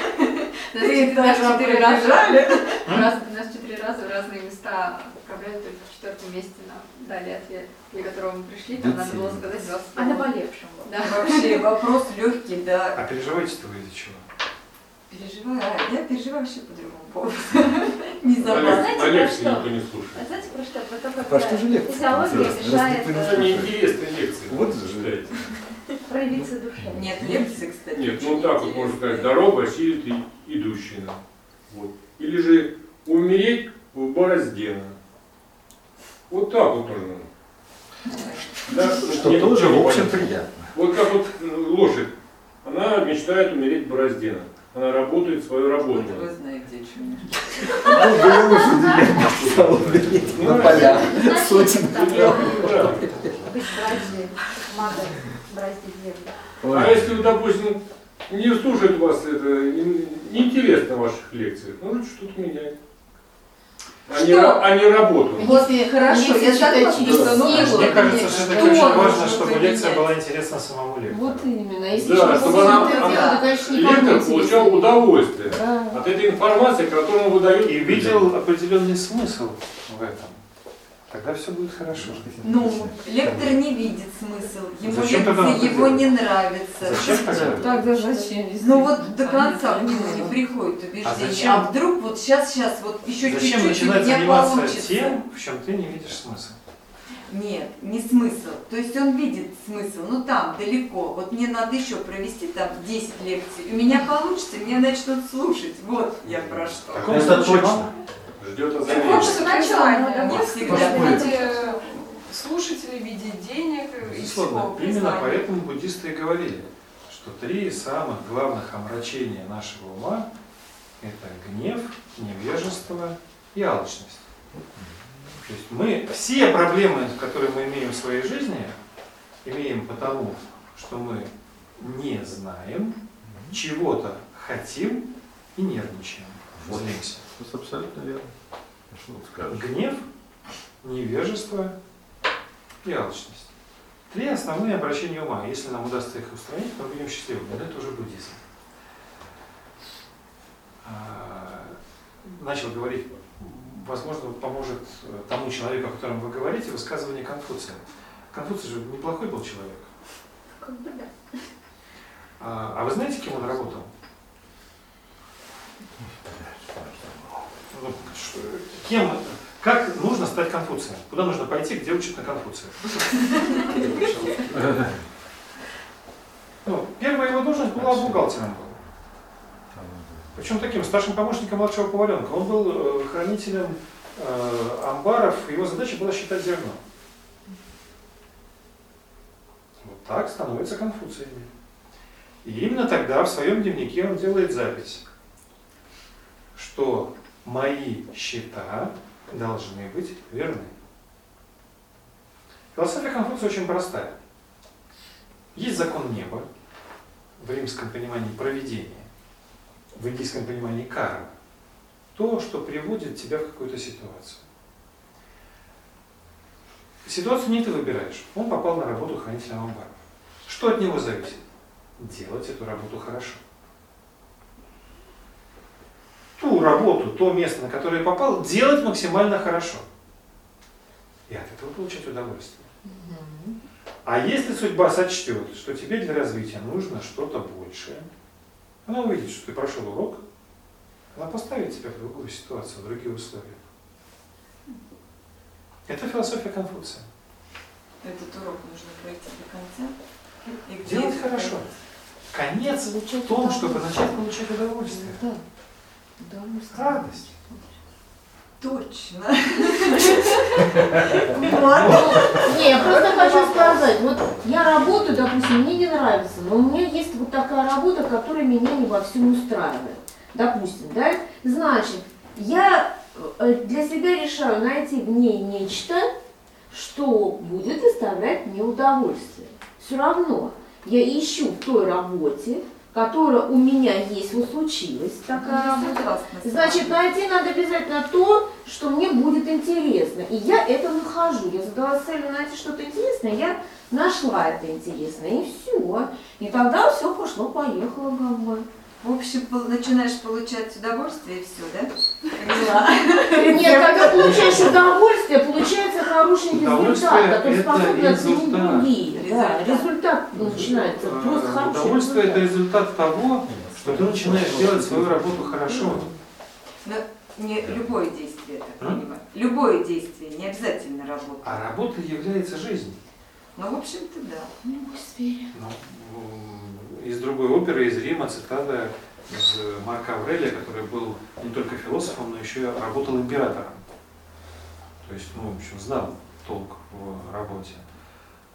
Ты четыре- нас четыре раза, раз- нас четыре раза в разные места отправляли, только в четвертом месте нам дали ответ, для которого мы пришли, там надо было сказать 20 А наболевшим был. Да. Вообще вопрос легкий, да. А переживаете-то вы из-за чего? Переживаю, я переживаю вообще по другому поводу. Не за вас. знаете, про что? никто не слушает. А знаете про что? Про то, как Про что же лекция? физиология Интересно, никто не э, Это неинтересные лекции. Вот же. читаете. проявиться душе. Нет, лекции, кстати. Нет, ну так вот можно сказать, дорога осилит и идущий. Вот. Или же умереть в борозде. Вот так вот можно. Да, Что тоже, в общем, понятно. приятно. Вот как вот э, лошадь. Она мечтает умереть в борозде. Она работает свою работу. Вот вы знаете, о чем я. Ну, были лошади, я бы стал умереть на Ну. Значит, Сотен Ну, землю. А если, допустим, не слушать вас это, не- неинтересно ваших лекций, нужно что-то менять. А не, Что? ра- а не работу. Вот хорошо, я Если согласна, через что силу, Мне что-то кажется, Что очень нужно важно, чтобы лекция была интересна самому лектору. Вот именно. Если Да, чтобы она- это она- то, конечно, не Лектор получал удовольствие Да. от этой информации, которую он выдает. И видел определенный смысл в этом. Тогда все будет хорошо. Ну, лектор не видит смысл, ему Зачем это его делать? не нравятся. Зачем тогда? Тогда зачем? Ну вот до конца к нему не приходит убеждение. А зачем? А, вдруг вот сейчас, сейчас, вот еще Зачем чуть-чуть у начинать меня заниматься получится. тем, в чем ты не видишь смысла? Нет, не смысл. То есть он видит смысл, ну там, далеко. Вот мне надо еще провести там 10 лекций. У меня получится, меня начнут слушать. Вот я про что. Это точно. Ждет Хочется озарения. начала, Не да, всегда. виде слушателей, в виде денег и Безусловно, всего. именно поэтому буддисты и говорили, что три самых главных омрачения нашего ума – это гнев, невежество и алчность. То есть мы все проблемы, которые мы имеем в своей жизни, имеем потому, что мы не знаем, чего-то хотим и нервничаем, Вот. злимся. Это абсолютно верно. Что скажешь? Гнев, невежество и алчность. Три основные обращения ума. Если нам удастся их устранить, мы будем счастливы. Но это уже буддизм. А, Начал говорить, возможно, поможет э, тому человеку, о котором вы говорите, высказывание Конфуция. Конфуций же неплохой был человек. Как бы да. А, а вы знаете, кем он работал? Кем, как нужно стать Конфуцием? Куда нужно пойти, где учат на Конфуция? Ну, первая его должность была бухгалтером. Причем таким старшим помощником младшего поваренка. Он был э, хранителем э, амбаров, его задача была считать зерно. Вот так становятся Конфуциями. И именно тогда в своем дневнике он делает запись, что мои счета должны быть верны. Философия Конфуция очень простая. Есть закон неба, в римском понимании проведение, в индийском понимании карма. То, что приводит тебя в какую-то ситуацию. Ситуацию не ты выбираешь. Он попал на работу хранителем амбаров. Что от него зависит? Делать эту работу хорошо. Ту работу, то место, на которое попал, делать максимально хорошо. И от этого получать удовольствие. А если судьба сочтет, что тебе для развития нужно что-то большее, она увидит, что ты прошел урок, она поставит тебя в другую ситуацию, в другие условия. Это философия Конфуция. Этот урок нужно пройти до конца. И Делать хорошо. Конец в том, чтобы начать получать удовольствие. Да. Удовольствие. Радость. Точно. Не, я просто хочу сказать, вот я работаю, допустим, мне не нравится, но у меня есть вот такая работа, которая меня не во всем устраивает. Допустим, да? Значит, я э, для себя решаю найти в ней нечто, что будет доставлять мне удовольствие. Все равно я ищу в той работе, которая у меня есть, вот случилась такая Я работа, Значит, найти надо обязательно то, что мне будет интересно. И я это нахожу. Я задалась целью найти что-то интересное, я нашла это интересное. И все. И тогда все пошло-поехало, головой. В общем, начинаешь получать удовольствие и все, да? Нет, когда получаешь удовольствие, получается хороший Удовольствие результат, который способен оценить результат. другие. Да, Результат. начинается. Просто Э, хороший Удовольствие это результат. того, что ты начинаешь делать свою работу хорошо. Но не любое действие, так понимаю. Любое действие, не обязательно работа. А работа является жизнью. Ну, в общем-то, да. Ну, м, из другой оперы, из Рима, цитата из Марка Аврелия, который был не только философом, но еще и работал императором. То есть, ну, в общем, знал толк в работе.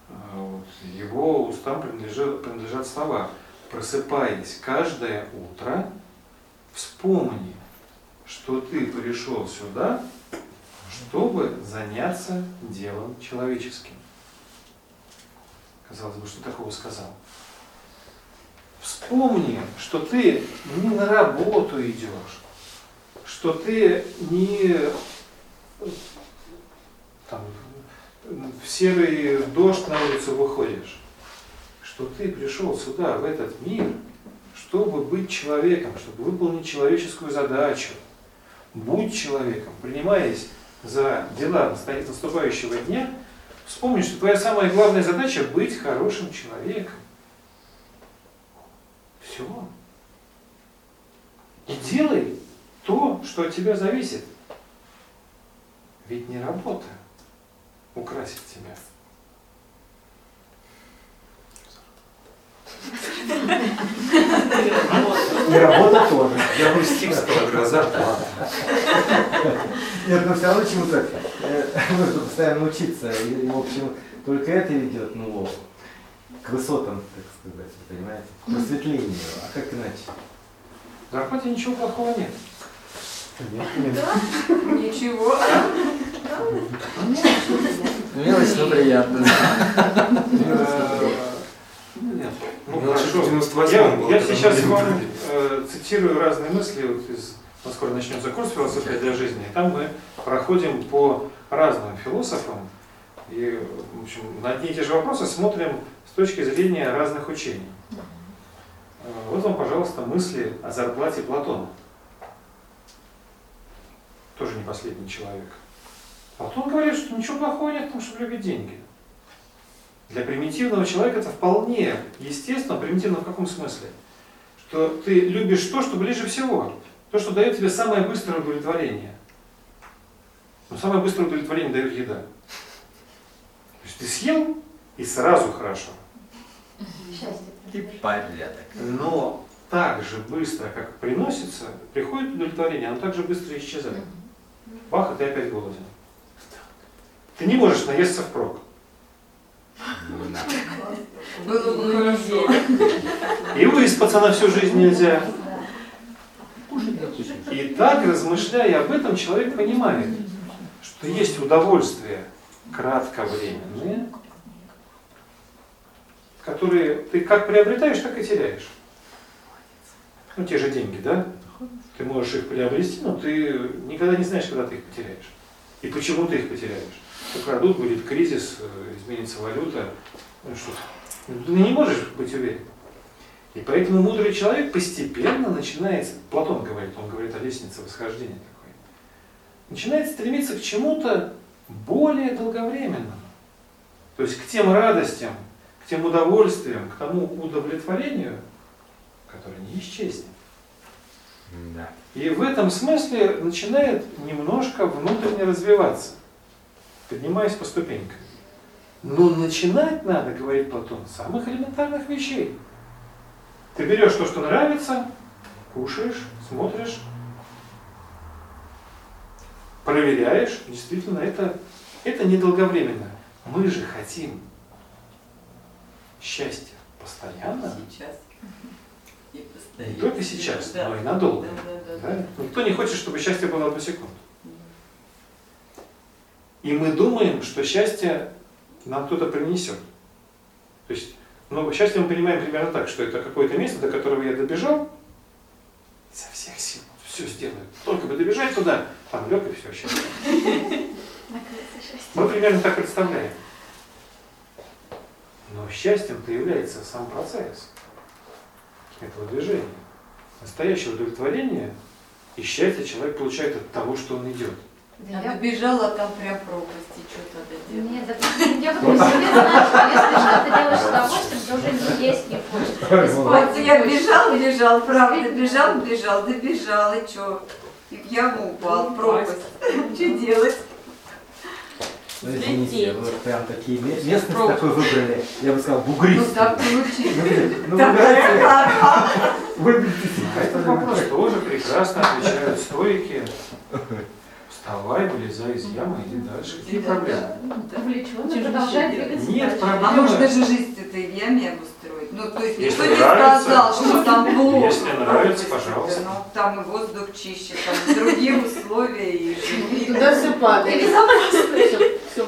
А вот Его устам принадлежат, принадлежат слова «Просыпаясь каждое утро, вспомни, что ты пришел сюда, чтобы заняться делом человеческим». казалось бы, что такого сказал? Вспомни, что ты не на работу идешь, что ты не там, в серый дождь на улицу выходишь, что ты пришел сюда, в этот мир, чтобы быть человеком, чтобы выполнить человеческую задачу. Будь человеком, принимаясь за дела наступающего дня, вспомни, что твоя самая главная задача – быть хорошим человеком. Все. И делай то, что от тебя зависит. Ведь не работа украсит тебя. И работа тоже. Я бы стих сказал, гроза. Нет, но все равно чему-то э, нужно постоянно учиться. И, в общем, только это ведет, ну, к высотам, так сказать, понимаете, к просветлению. А как иначе? В зарплате ничего плохого нет. Ничего. Мелочь, но приятно. Нет. Мелочь хорошо. в 98-м Я, сейчас вам э, цитирую разные мысли вот из ну, скоро начнется курс философия для жизни, и там мы проходим по разным философам и, в общем, на одни и те же вопросы смотрим точки зрения разных учений. Вот вам, пожалуйста, мысли о зарплате Платона. Тоже не последний человек. Платон говорит, что ничего плохого нет в том, чтобы любить деньги. Для примитивного человека это вполне естественно. Примитивно в каком смысле? Что ты любишь то, что ближе всего. То, что дает тебе самое быстрое удовлетворение. Но самое быстрое удовлетворение дает еда. То есть ты съел и сразу хорошо. Счастье. И порядок. Но так же быстро, как приносится, приходит удовлетворение, оно так же быстро исчезает. Бах, и ты опять голоден. Ты не можешь наесться впрок. Да. Было бы хорошо. И выспаться на всю жизнь нельзя. И так, размышляя об этом, человек понимает, что есть удовольствия кратковременные, которые ты как приобретаешь, так и теряешь. Ну, те же деньги, да? Ты можешь их приобрести, но ты никогда не знаешь, когда ты их потеряешь. И почему ты их потеряешь. Украдут, будет кризис, э, изменится валюта. Ну что, ты не можешь быть уверен. И поэтому мудрый человек постепенно начинает, Платон говорит, он говорит о лестнице восхождения такой, начинает стремиться к чему-то более долговременному. То есть к тем радостям, к тем удовольствиям, к тому удовлетворению, которое не исчезнет. Да. И в этом смысле начинает немножко внутренне развиваться, поднимаясь по ступенькам. Но начинать надо, говорит Платон, с самых элементарных вещей. Ты берешь то, что нравится, кушаешь, смотришь, проверяешь, действительно, это, это недолговременно. Мы же хотим счастья постоянно, Сейчас. И не постоянно. только сейчас, Да. но и надолго. Да, да, да, Да? Никто не хочет, чтобы счастье было одну секунду. И мы думаем, что счастье нам кто-то принесет. То есть, ну, счастье мы понимаем примерно так, что это какое-то место, до которого я добежал, со всех сил все сделаю. Только бы добежать туда, там лег и все, счастье. Счастье. Мы примерно так представляем. Но счастьем-то является сам процесс этого движения. Настоящее удовлетворение и счастье человек получает от того, что он идет. Да я- добежала, а там прям пропасть, и что тогда делать? Нет, да я по себе знаю, что если что-то делаешь с удовольствием, то уже не есть не спать Вот я бежал, бежал, правда, бежал, бежал, добежал, и что? Яму упал, пропасть. Что делать? Ну, извините, вы прям такие ме- местность Пробуй. такой выбрали, я бы сказал, Ну бугристый. так получилось. Ну, Такая выбирайте, выберите А этот вопрос тоже прекрасно отвечают стойки. Вставай, вылезай из ямы, иди дальше. Какие проблемы? Увлеченно двигаться Нет дальше. А можно же жизнь этой в яме обустроить. Ну, то есть Если никто не нравится, сказал, что там плохо. если нравится, пожалуйста. Ну, там и воздух чище, там другие условия, и Туда все падает.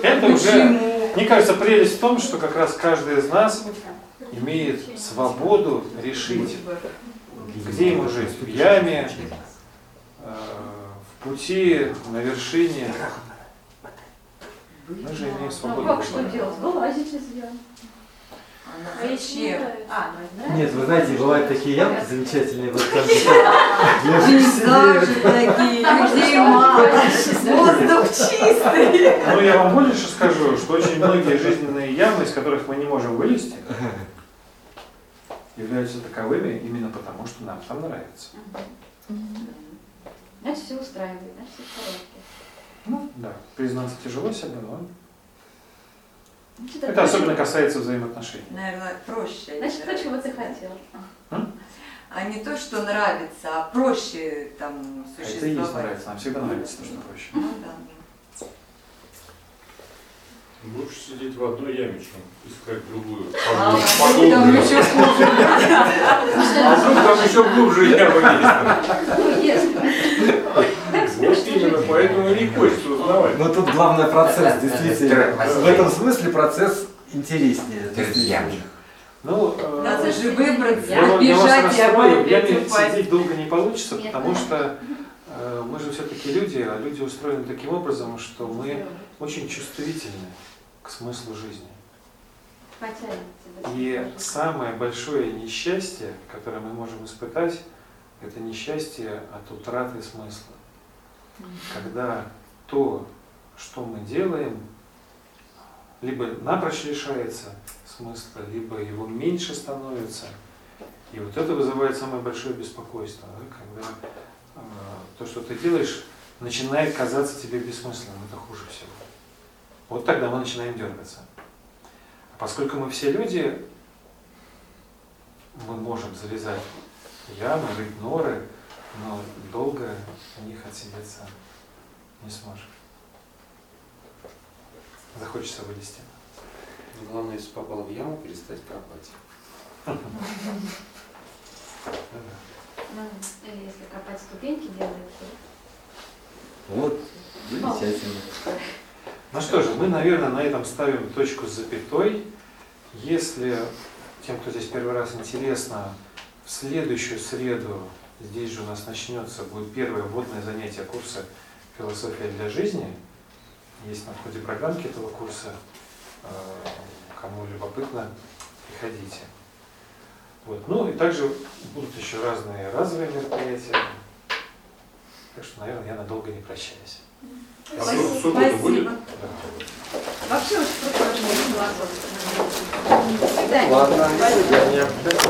Это уже? Мне кажется, прелесть в том, что как раз каждый из нас имеет свободу решить, где ему жить. В яме, э, пути, на вершине. Мы же имеем Ну свободу. как что делать? Вылазить из ямы. А не зачем? нравится? А, ну. Нет, вы знаете, бывают такие ямки замечательные, вот там Пейзажи такие, людей мало, воздух чистый. Ну, я вам больше скажу, что очень многие жизненные ямы, из которых мы не можем вылезти, являются таковыми именно потому, что нам там нравится. Значит, все устраивает, значит, все в порядке. Ну, да, признаться тяжело себе, но Значит, это то, особенно касается взаимоотношений. Наверное, проще. Значит, то, чего ты хотел. А не то, что нравится, а проще там А это и есть существовать. нравится, нам всегда нравится то, что проще. Ну да. Лучше сидеть в одной яме, чем искать другую. А, Поглубже. там еще хуже. А вдруг там еще глубже яма Ну, есть? Вот именно, поэтому не хочется узнавать. Но тут главный процесс, действительно. В этом смысле процесс интереснее. Ну, э, Надо же выбраться, бежать и упасть. сидеть долго не получится, потому что э, мы же все-таки люди, а люди устроены таким образом, что мы очень чувствительны к смыслу жизни. И самое большое несчастье, которое мы можем испытать, это несчастье от утраты смысла. Когда то, что мы делаем, либо напрочь лишается смысла, либо его меньше становится. И вот это вызывает самое большое беспокойство, да, когда э, то, что ты делаешь, начинает казаться тебе бессмысленным. Это хуже всего. Вот тогда мы начинаем дергаться. А поскольку мы все люди, мы можем залезать в ямы, рыть норы, но долго в них отсидеться не сможем. Захочется вылезти. Главное, если попал в яму, перестать копать. Ну или если копать ступеньки делать, то Вот, замечательно. Ну что же, мы, наверное, на этом ставим точку с запятой. Если тем, кто здесь первый раз интересно, в следующую среду здесь же у нас начнется, будет первое вводное занятие курса «Философия для жизни». Есть на входе программки этого курса. Э, Кому любопытно, приходите. Вот. Ну и также будут еще разные разовые мероприятия. Так что, наверное, я надолго не прощаюсь. А в субботу будет? Вообще очень свидания. Ладно, до свидания.